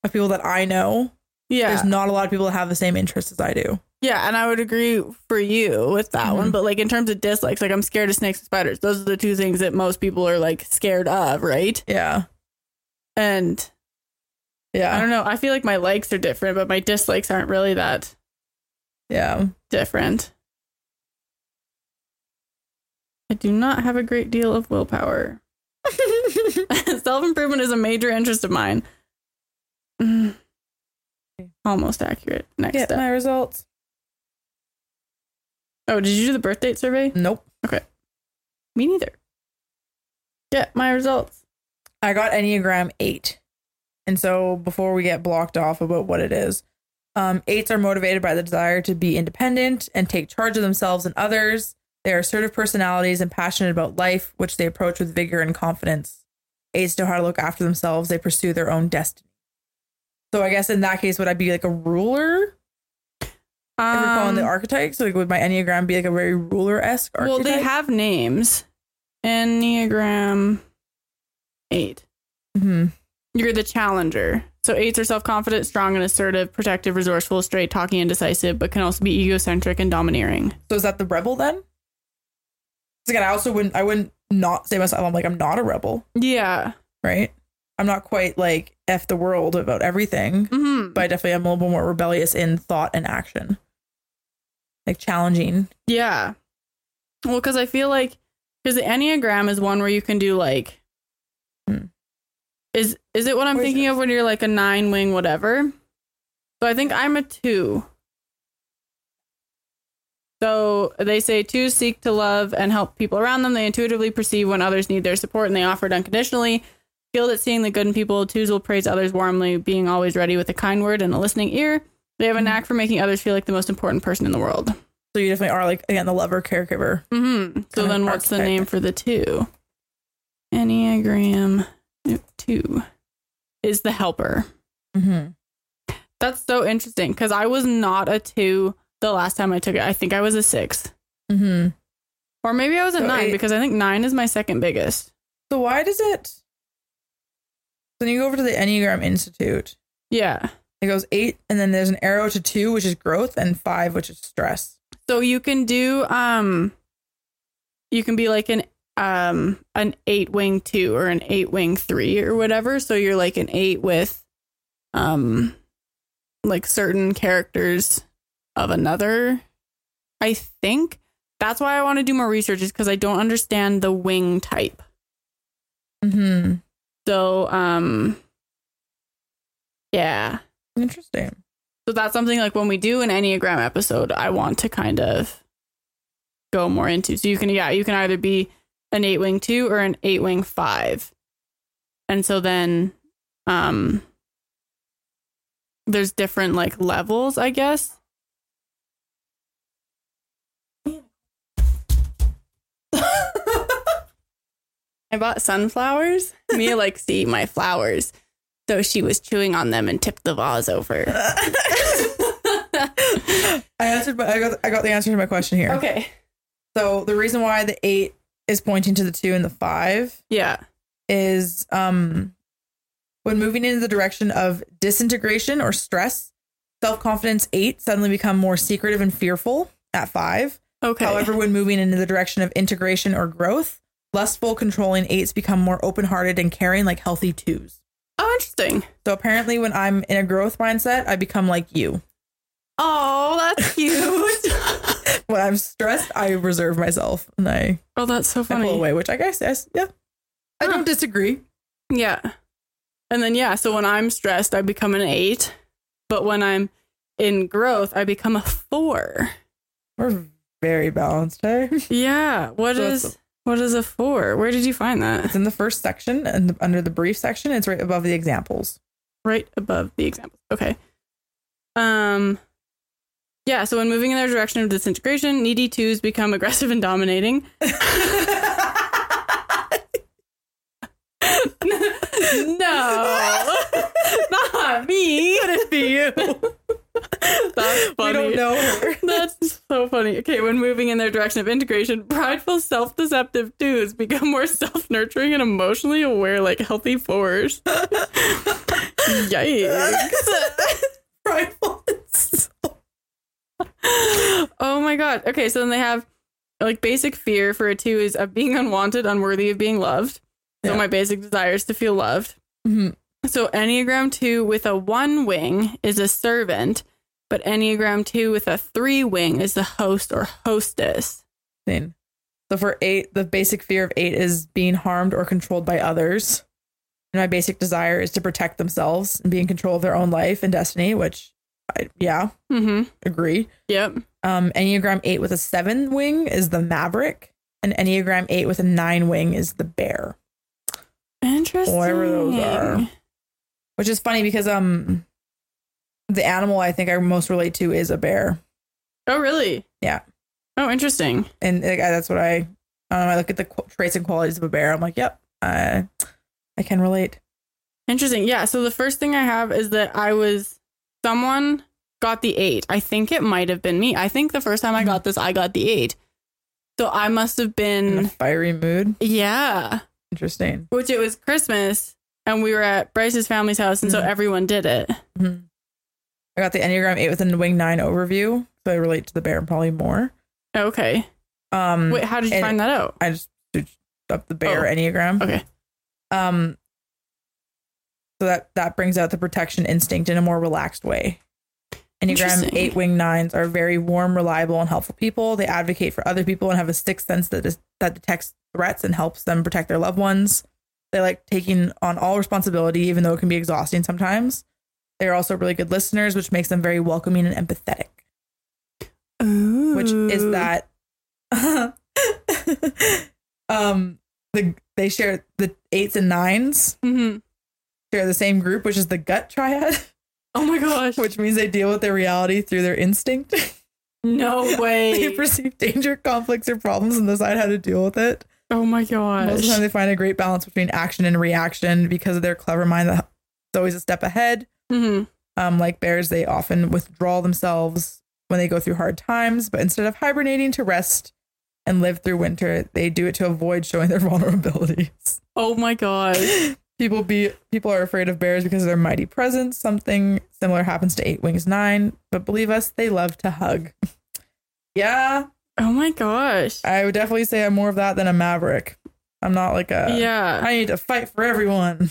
of people that I know, yeah. there's not a lot of people that have the same interests as I do. Yeah, and I would agree for you with that Mhm. one. But like in terms of dislikes, like I'm scared of snakes and spiders. Those are the two things that most people are like scared of, right? Yeah. And I don't know. I feel like my likes are different, but my dislikes aren't really that Yeah. different. I do not have a great deal of willpower. Self improvement is a major interest of mine. Mm. Almost accurate. Next Get step. my results. oh, did you do the birth date survey? Nope. Okay. Me neither. Get my results. I got Enneagram 8. And so before we get blocked off about what it is, um, eights are motivated by the desire to be independent and take charge of themselves and others. They are assertive personalities and passionate about life, which they approach with vigor and confidence. Eights know how to look after themselves. They pursue their own destiny. So I guess in that case, would I be like a ruler? If we're calling the Um, archetypes, like would my Enneagram be like a very ruler esque archetype? well, they have names. Enneagram 8. hmm You're the challenger. So eights are self confident, strong and assertive, protective, resourceful, straight talking, and decisive, but can also be egocentric and domineering. So is that the rebel then? again, I also wouldn't I wouldn't not say myself I'm like I'm not a rebel, Yeah. right? I'm not quite like F the world about everything, hmm but I definitely am a little more rebellious in thought and action. Like challenging. Yeah. Well, because I feel like because the Enneagram is one where you can do like. Is is it what I'm thinking this? of when you're like a nine wing whatever? So I think I'm a two. So they say twos seek to love and help people around them. They intuitively perceive when others need their support and they offer it unconditionally. Skilled at seeing the good in people, twos will praise others warmly, being always ready with a kind word and a listening ear. They have a knack for making others feel like the most important person in the world. So you definitely are like again the lover caregiver. Mm-hmm. So then, what's the name for the two? Enneagram two is the helper. Mm-hmm. That's so interesting because I was not a two the last time I took it. I think I was a six, Mm-hmm. or maybe I was a So nine eight- because I think nine is my second biggest. So why does it? So then you go over to the Enneagram Institute. Yeah. It goes eight, and then there's an arrow to two, which is growth, and five, which is stress. So you can do um, you can be like an um an eight wing two or an eight wing three or whatever. So you're like an eight with um like certain characters of another. I think that's why I want to do more research is because I don't understand the wing type. Mm-hmm. So um yeah. Interesting. So that's something like when we do an Enneagram episode, I want to kind of go more into. So you can, yeah, you can either be an eight wing two or an eight wing five. And so then, um, there's different like levels, I guess. I bought sunflowers. Mia likes to eat my flowers. So she was chewing on them and tipped the vase over. I answered. I got. I got the answer to my question here. okay. So the reason why the eight is pointing to the two and the five Yeah. is um when moving in the direction of disintegration or stress, self confidence eight suddenly become more secretive and fearful at five. Okay. However, when moving into the direction of integration or growth, lustful, controlling eights become more open hearted and caring like healthy twos. oh, interesting. So apparently, when I'm in a growth mindset, I become like you. Oh, that's cute. When I'm stressed, I reserve myself and I, oh, that's so I pull funny. away, which I guess, yes, yeah. I Huh. don't disagree. Yeah. And then yeah, so when I'm stressed, I become an eight. But when I'm in growth, I become a four. We're very balanced, hey? Yeah. What So is what is a four? Where did you find that? It's in the first section and under the brief section. It's right above the examples. Right above the examples. Okay. Um yeah, so when moving in their direction of disintegration, needy twos become aggressive and dominating. no, not me. Could it be you? That's funny. We don't know her. That's so funny. Okay, when moving in their direction of integration, prideful, self deceptive dudes become more self nurturing and emotionally aware like healthy fours. Yikes. Prideful. Oh my god. Okay, so then they have like basic fear for a two is of being unwanted, unworthy of being loved. So Yeah. my basic desire is to feel loved. Mhm. So Enneagram 2 with a one wing is a servant, but Enneagram 2 with a three wing is the host or hostess. Thing. So for eight, the basic fear of eight is being harmed or controlled by others. And my basic desire is to protect themselves and be in control of their own life and destiny, which I, yeah, Mm-hmm. agree. Yep. Um, Enneagram eight with a seven wing is the maverick, and Enneagram eight with a nine wing is the bear. Interesting. Whatever those are. Which is funny because um the animal I think I most relate to is a bear. Oh, really? Yeah. Oh, interesting. And I- that's what I um, I look at the qu- traits and qualities of a bear. I'm like, yep, I I can relate. Interesting. Yeah. So the first thing I have is that I was someone got the eight. I think it might have been me. I think the first time I got this, I got the eight. So I must have been In a fiery mood. yeah. Interesting. Which it was Christmas and we were at Bryce's family's house. And so Mhm. everyone did it. Mhm. I got the Enneagram eight with a wing nine overview, so I relate to the bear probably more. Okay. Um, Wait, how did you find that out? I just searched up the bear Oh. Enneagram. Okay. Um, so that that brings out the protection instinct in a more relaxed way. Enneagram Interesting. eight wing nines are very warm, reliable, and helpful people. They advocate for other people and have a sixth sense that is, that detects threats and helps them protect their loved ones. They like taking on all responsibility, even though it can be exhausting sometimes. They are also really good listeners, which makes them very welcoming and empathetic. Ooh. Which is that um the they share the eights and nines Mhm. Share the same group, which is the gut triad, Oh my gosh. which means they deal with their reality through their instinct. No way. they perceive danger, conflicts, or problems and decide how to deal with it. Oh my gosh. Most of the time, they find a great balance between action and reaction because of their clever mind that's always a step ahead. hmm Um, like bears, they often withdraw themselves when they go through hard times, but instead of hibernating to rest and live through winter, they do it to avoid showing their vulnerabilities. Oh my gosh. People be people are afraid of bears because of their mighty presence. Something similar happens to Eight Wings Nine, but believe us, they love to hug. yeah, Oh my gosh. I would definitely say I'm more of that than a maverick. I'm not like a yeah. I need to fight for everyone.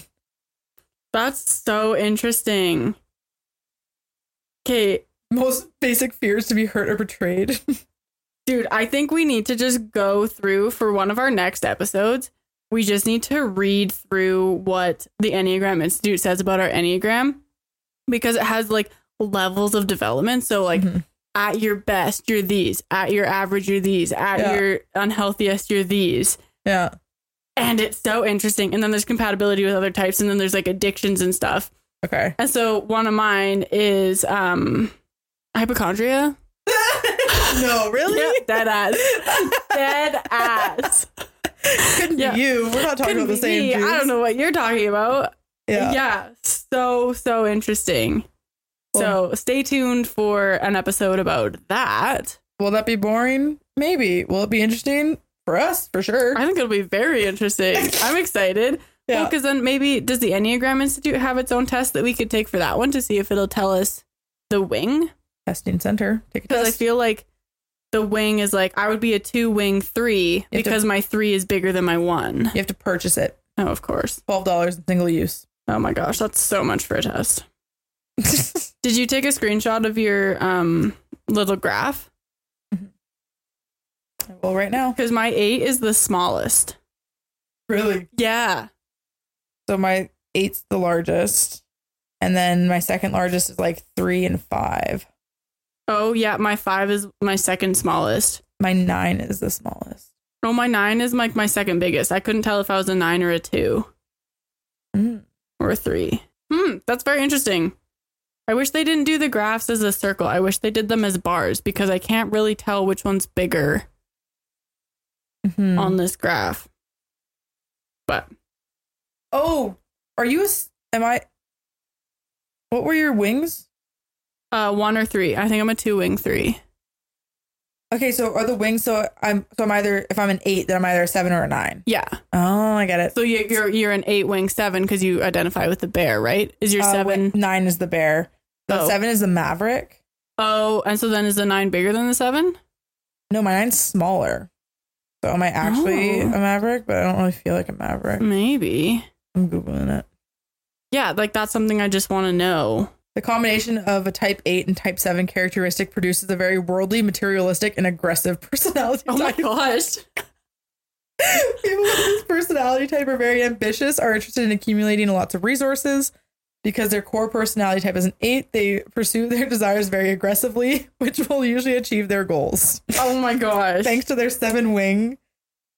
That's so interesting. Okay, Most basic fears to be hurt or betrayed. dude, I think we need to just go through for one of our next episodes. We just need to read through what the Enneagram Institute says about our Enneagram because it has like levels of development. So, like, Mhm. at your best, you're these, at your average, you're these, at Yeah. your unhealthiest, you're these. yeah. And it's so interesting. And then there's compatibility with other types, and then there's like addictions and stuff. Okay. And so one of mine is um hypochondria. no, really? Yeah, dead ass. dead ass. Couldn't Yeah. be you. We're not talking Couldn't about the same. me. I don't know what you're talking about. Yeah. Yeah. So, so interesting. So stay tuned for an episode about that. Will that be boring? Maybe. Will it be interesting for us? For sure. I think it'll be very interesting. I'm excited. Yeah. because then maybe does the Enneagram Institute have its own test that we could take for that one to see if it'll tell us the wing? Testing center. Because I feel like the wing is like I would be a two wing three have to- because my three is bigger than my one. you have to purchase it. Oh, of course. Twelve dollars in single use. Oh my gosh, that's so much for a test. Did you take a screenshot of your um little graph? well, right now. Because my eight is the smallest. Really? Yeah. So my eight's the largest, and then my second largest is like three and five. Oh yeah, my five is my second smallest. My nine is the smallest. Oh, my nine is like my second biggest. I couldn't tell if I was a nine or a two Mm. or a three. Hmm, that's very interesting. I wish they didn't do the graphs as a circle. I wish they did them as bars because I can't really tell which one's bigger Mhm. on this graph. But Oh, are you? A, am I? What were your wings? Uh, one or three. I think I'm a two wing three. Okay, so are the wings? So I'm so I'm either if I'm an eight, then I'm either a seven or a nine. Yeah. Oh, I get it. So you- you're you're an eight wing seven because you identify with the bear, right? Is your Uh, seven? wait, nine is the bear. The Oh. seven is the maverick. Oh, and so then is the nine bigger than the seven? No, my nine's smaller. So am I actually Oh. a maverick? But I don't really feel like a maverick. Maybe. I'm googling it. Yeah, like that's something I just want to know. The combination of a type 8 and type 7 characteristic produces a very worldly, materialistic, and aggressive personality Oh my gosh. People with this personality type are very ambitious, are interested in accumulating lots of resources. Because their core personality type is an 8, they pursue their desires very aggressively, which will usually achieve their goals. Oh my gosh. Thanks to their 7 wing,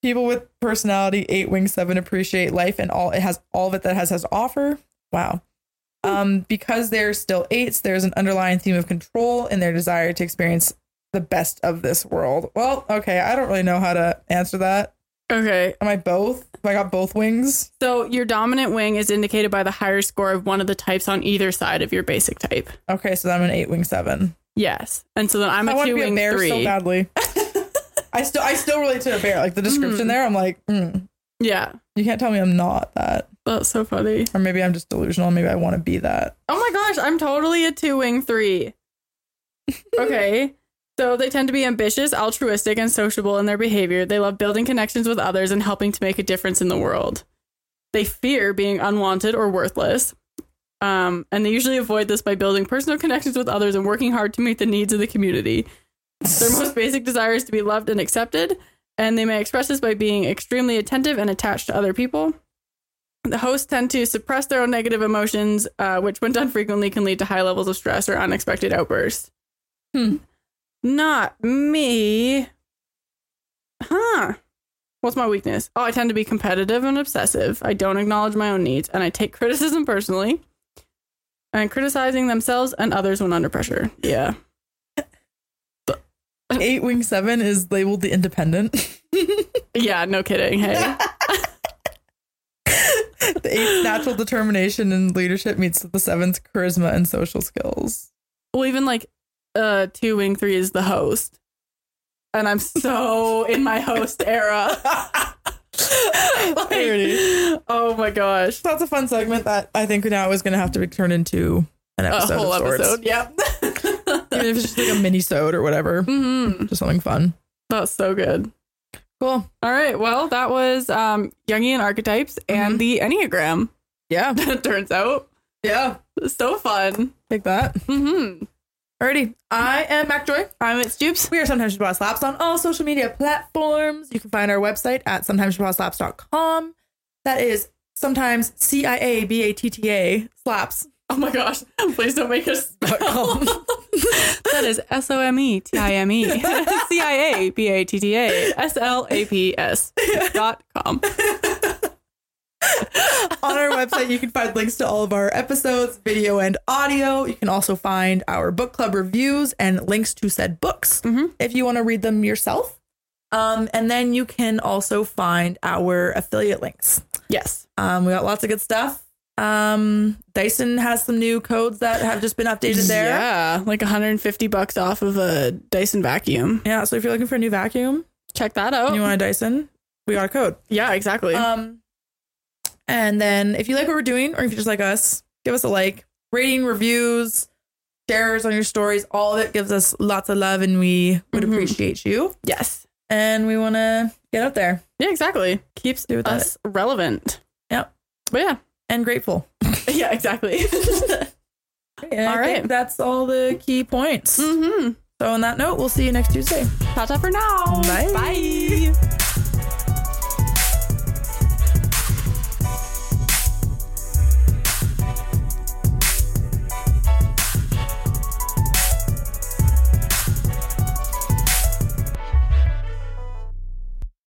people with personality 8 wing 7 appreciate life and all it has all of it that has has to offer. Wow. Um, because they're still eights, there's an underlying theme of control and their desire to experience the best of this world. Well, okay, I don't really know how to answer that. Okay. Am I both? If I got both wings? So your dominant wing is indicated by the higher score of one of the types on either side of your basic type. Okay, so then I'm an eight wing seven. Yes. And so then I'm I a two a wing bear three. so badly. I still I still relate to a bear. Like the description Mm. there, I'm like, mm, yeah. You can't tell me I'm not that. That's so funny. Or maybe I'm just delusional. Maybe I want to be that. Oh my gosh, I'm totally a two wing three. Okay. So they tend to be ambitious, altruistic, and sociable in their behavior. They love building connections with others and helping to make a difference in the world. They fear being unwanted or worthless. Um, and they usually avoid this by building personal connections with others and working hard to meet the needs of the community. Their most basic desire is to be loved and accepted, and they may express this by being extremely attentive and attached to other people. The hosts tend to suppress their own negative emotions, uh, which, when done frequently, can lead to high levels of stress or unexpected outbursts. Hmm. Not me. Huh. What's my weakness? Oh, I tend to be competitive and obsessive. I don't acknowledge my own needs, and I take criticism personally. And criticizing themselves and others when under pressure. Yeah. Eight wing seven is labeled the independent. Yeah, no kidding. Hey. the eighth natural determination and leadership meets the seventh charisma and social skills. well, even like uh two wing three is the host. And I'm so in my host era. Like, oh my gosh. That's a fun segment that I think now is going to have to be turned into an episode. A whole of episode. Yep. Even if it's just like a mini-sode or whatever. hmm Just something fun. That's so good. Cool. All right. Well, that was um Jungian archetypes and the Enneagram. Yeah. It turns out Yeah. so fun. Take that. Mm-hmm. Alrighty. I am Mak Joy. I'm at Stoops. We are Sometimes Ciabatta Slaps on all social media platforms. You can find our website at sometimesciabattaslaps.com. That is sometimes C I A B A T T A slaps. Oh my gosh! Please don't make us. that is S O M E T I M E C I A B A T T A S L A P S dot com. On our website, you can find links to all of our episodes, video and audio. You can also find our book club reviews and links to said books Mhm. if you want to read them yourself. Um, and then you can also find our affiliate links. Yes. Um, we got lots of good stuff. Um, Dyson has some new codes that have just been updated there. Yeah, like 150 bucks off of a Dyson vacuum. Yeah, so if you're looking for a new vacuum, Check that out. you want a Dyson, we got a code. yeah, exactly. Um, and then if you like what we're doing, or if you just like us, give us a like, rating, reviews, shares on your stories. All of it gives us lots of love, and we would Mhm. appreciate you. yes. And we want to get out there Yeah, exactly. Keeps Do with that. us relevant. Yep. But yeah. And grateful. Yeah, exactly. And All right. that's all the key points. mm-hmm. So on that note, we'll see you next Tuesday. Ta-ta for now. Bye. Bye.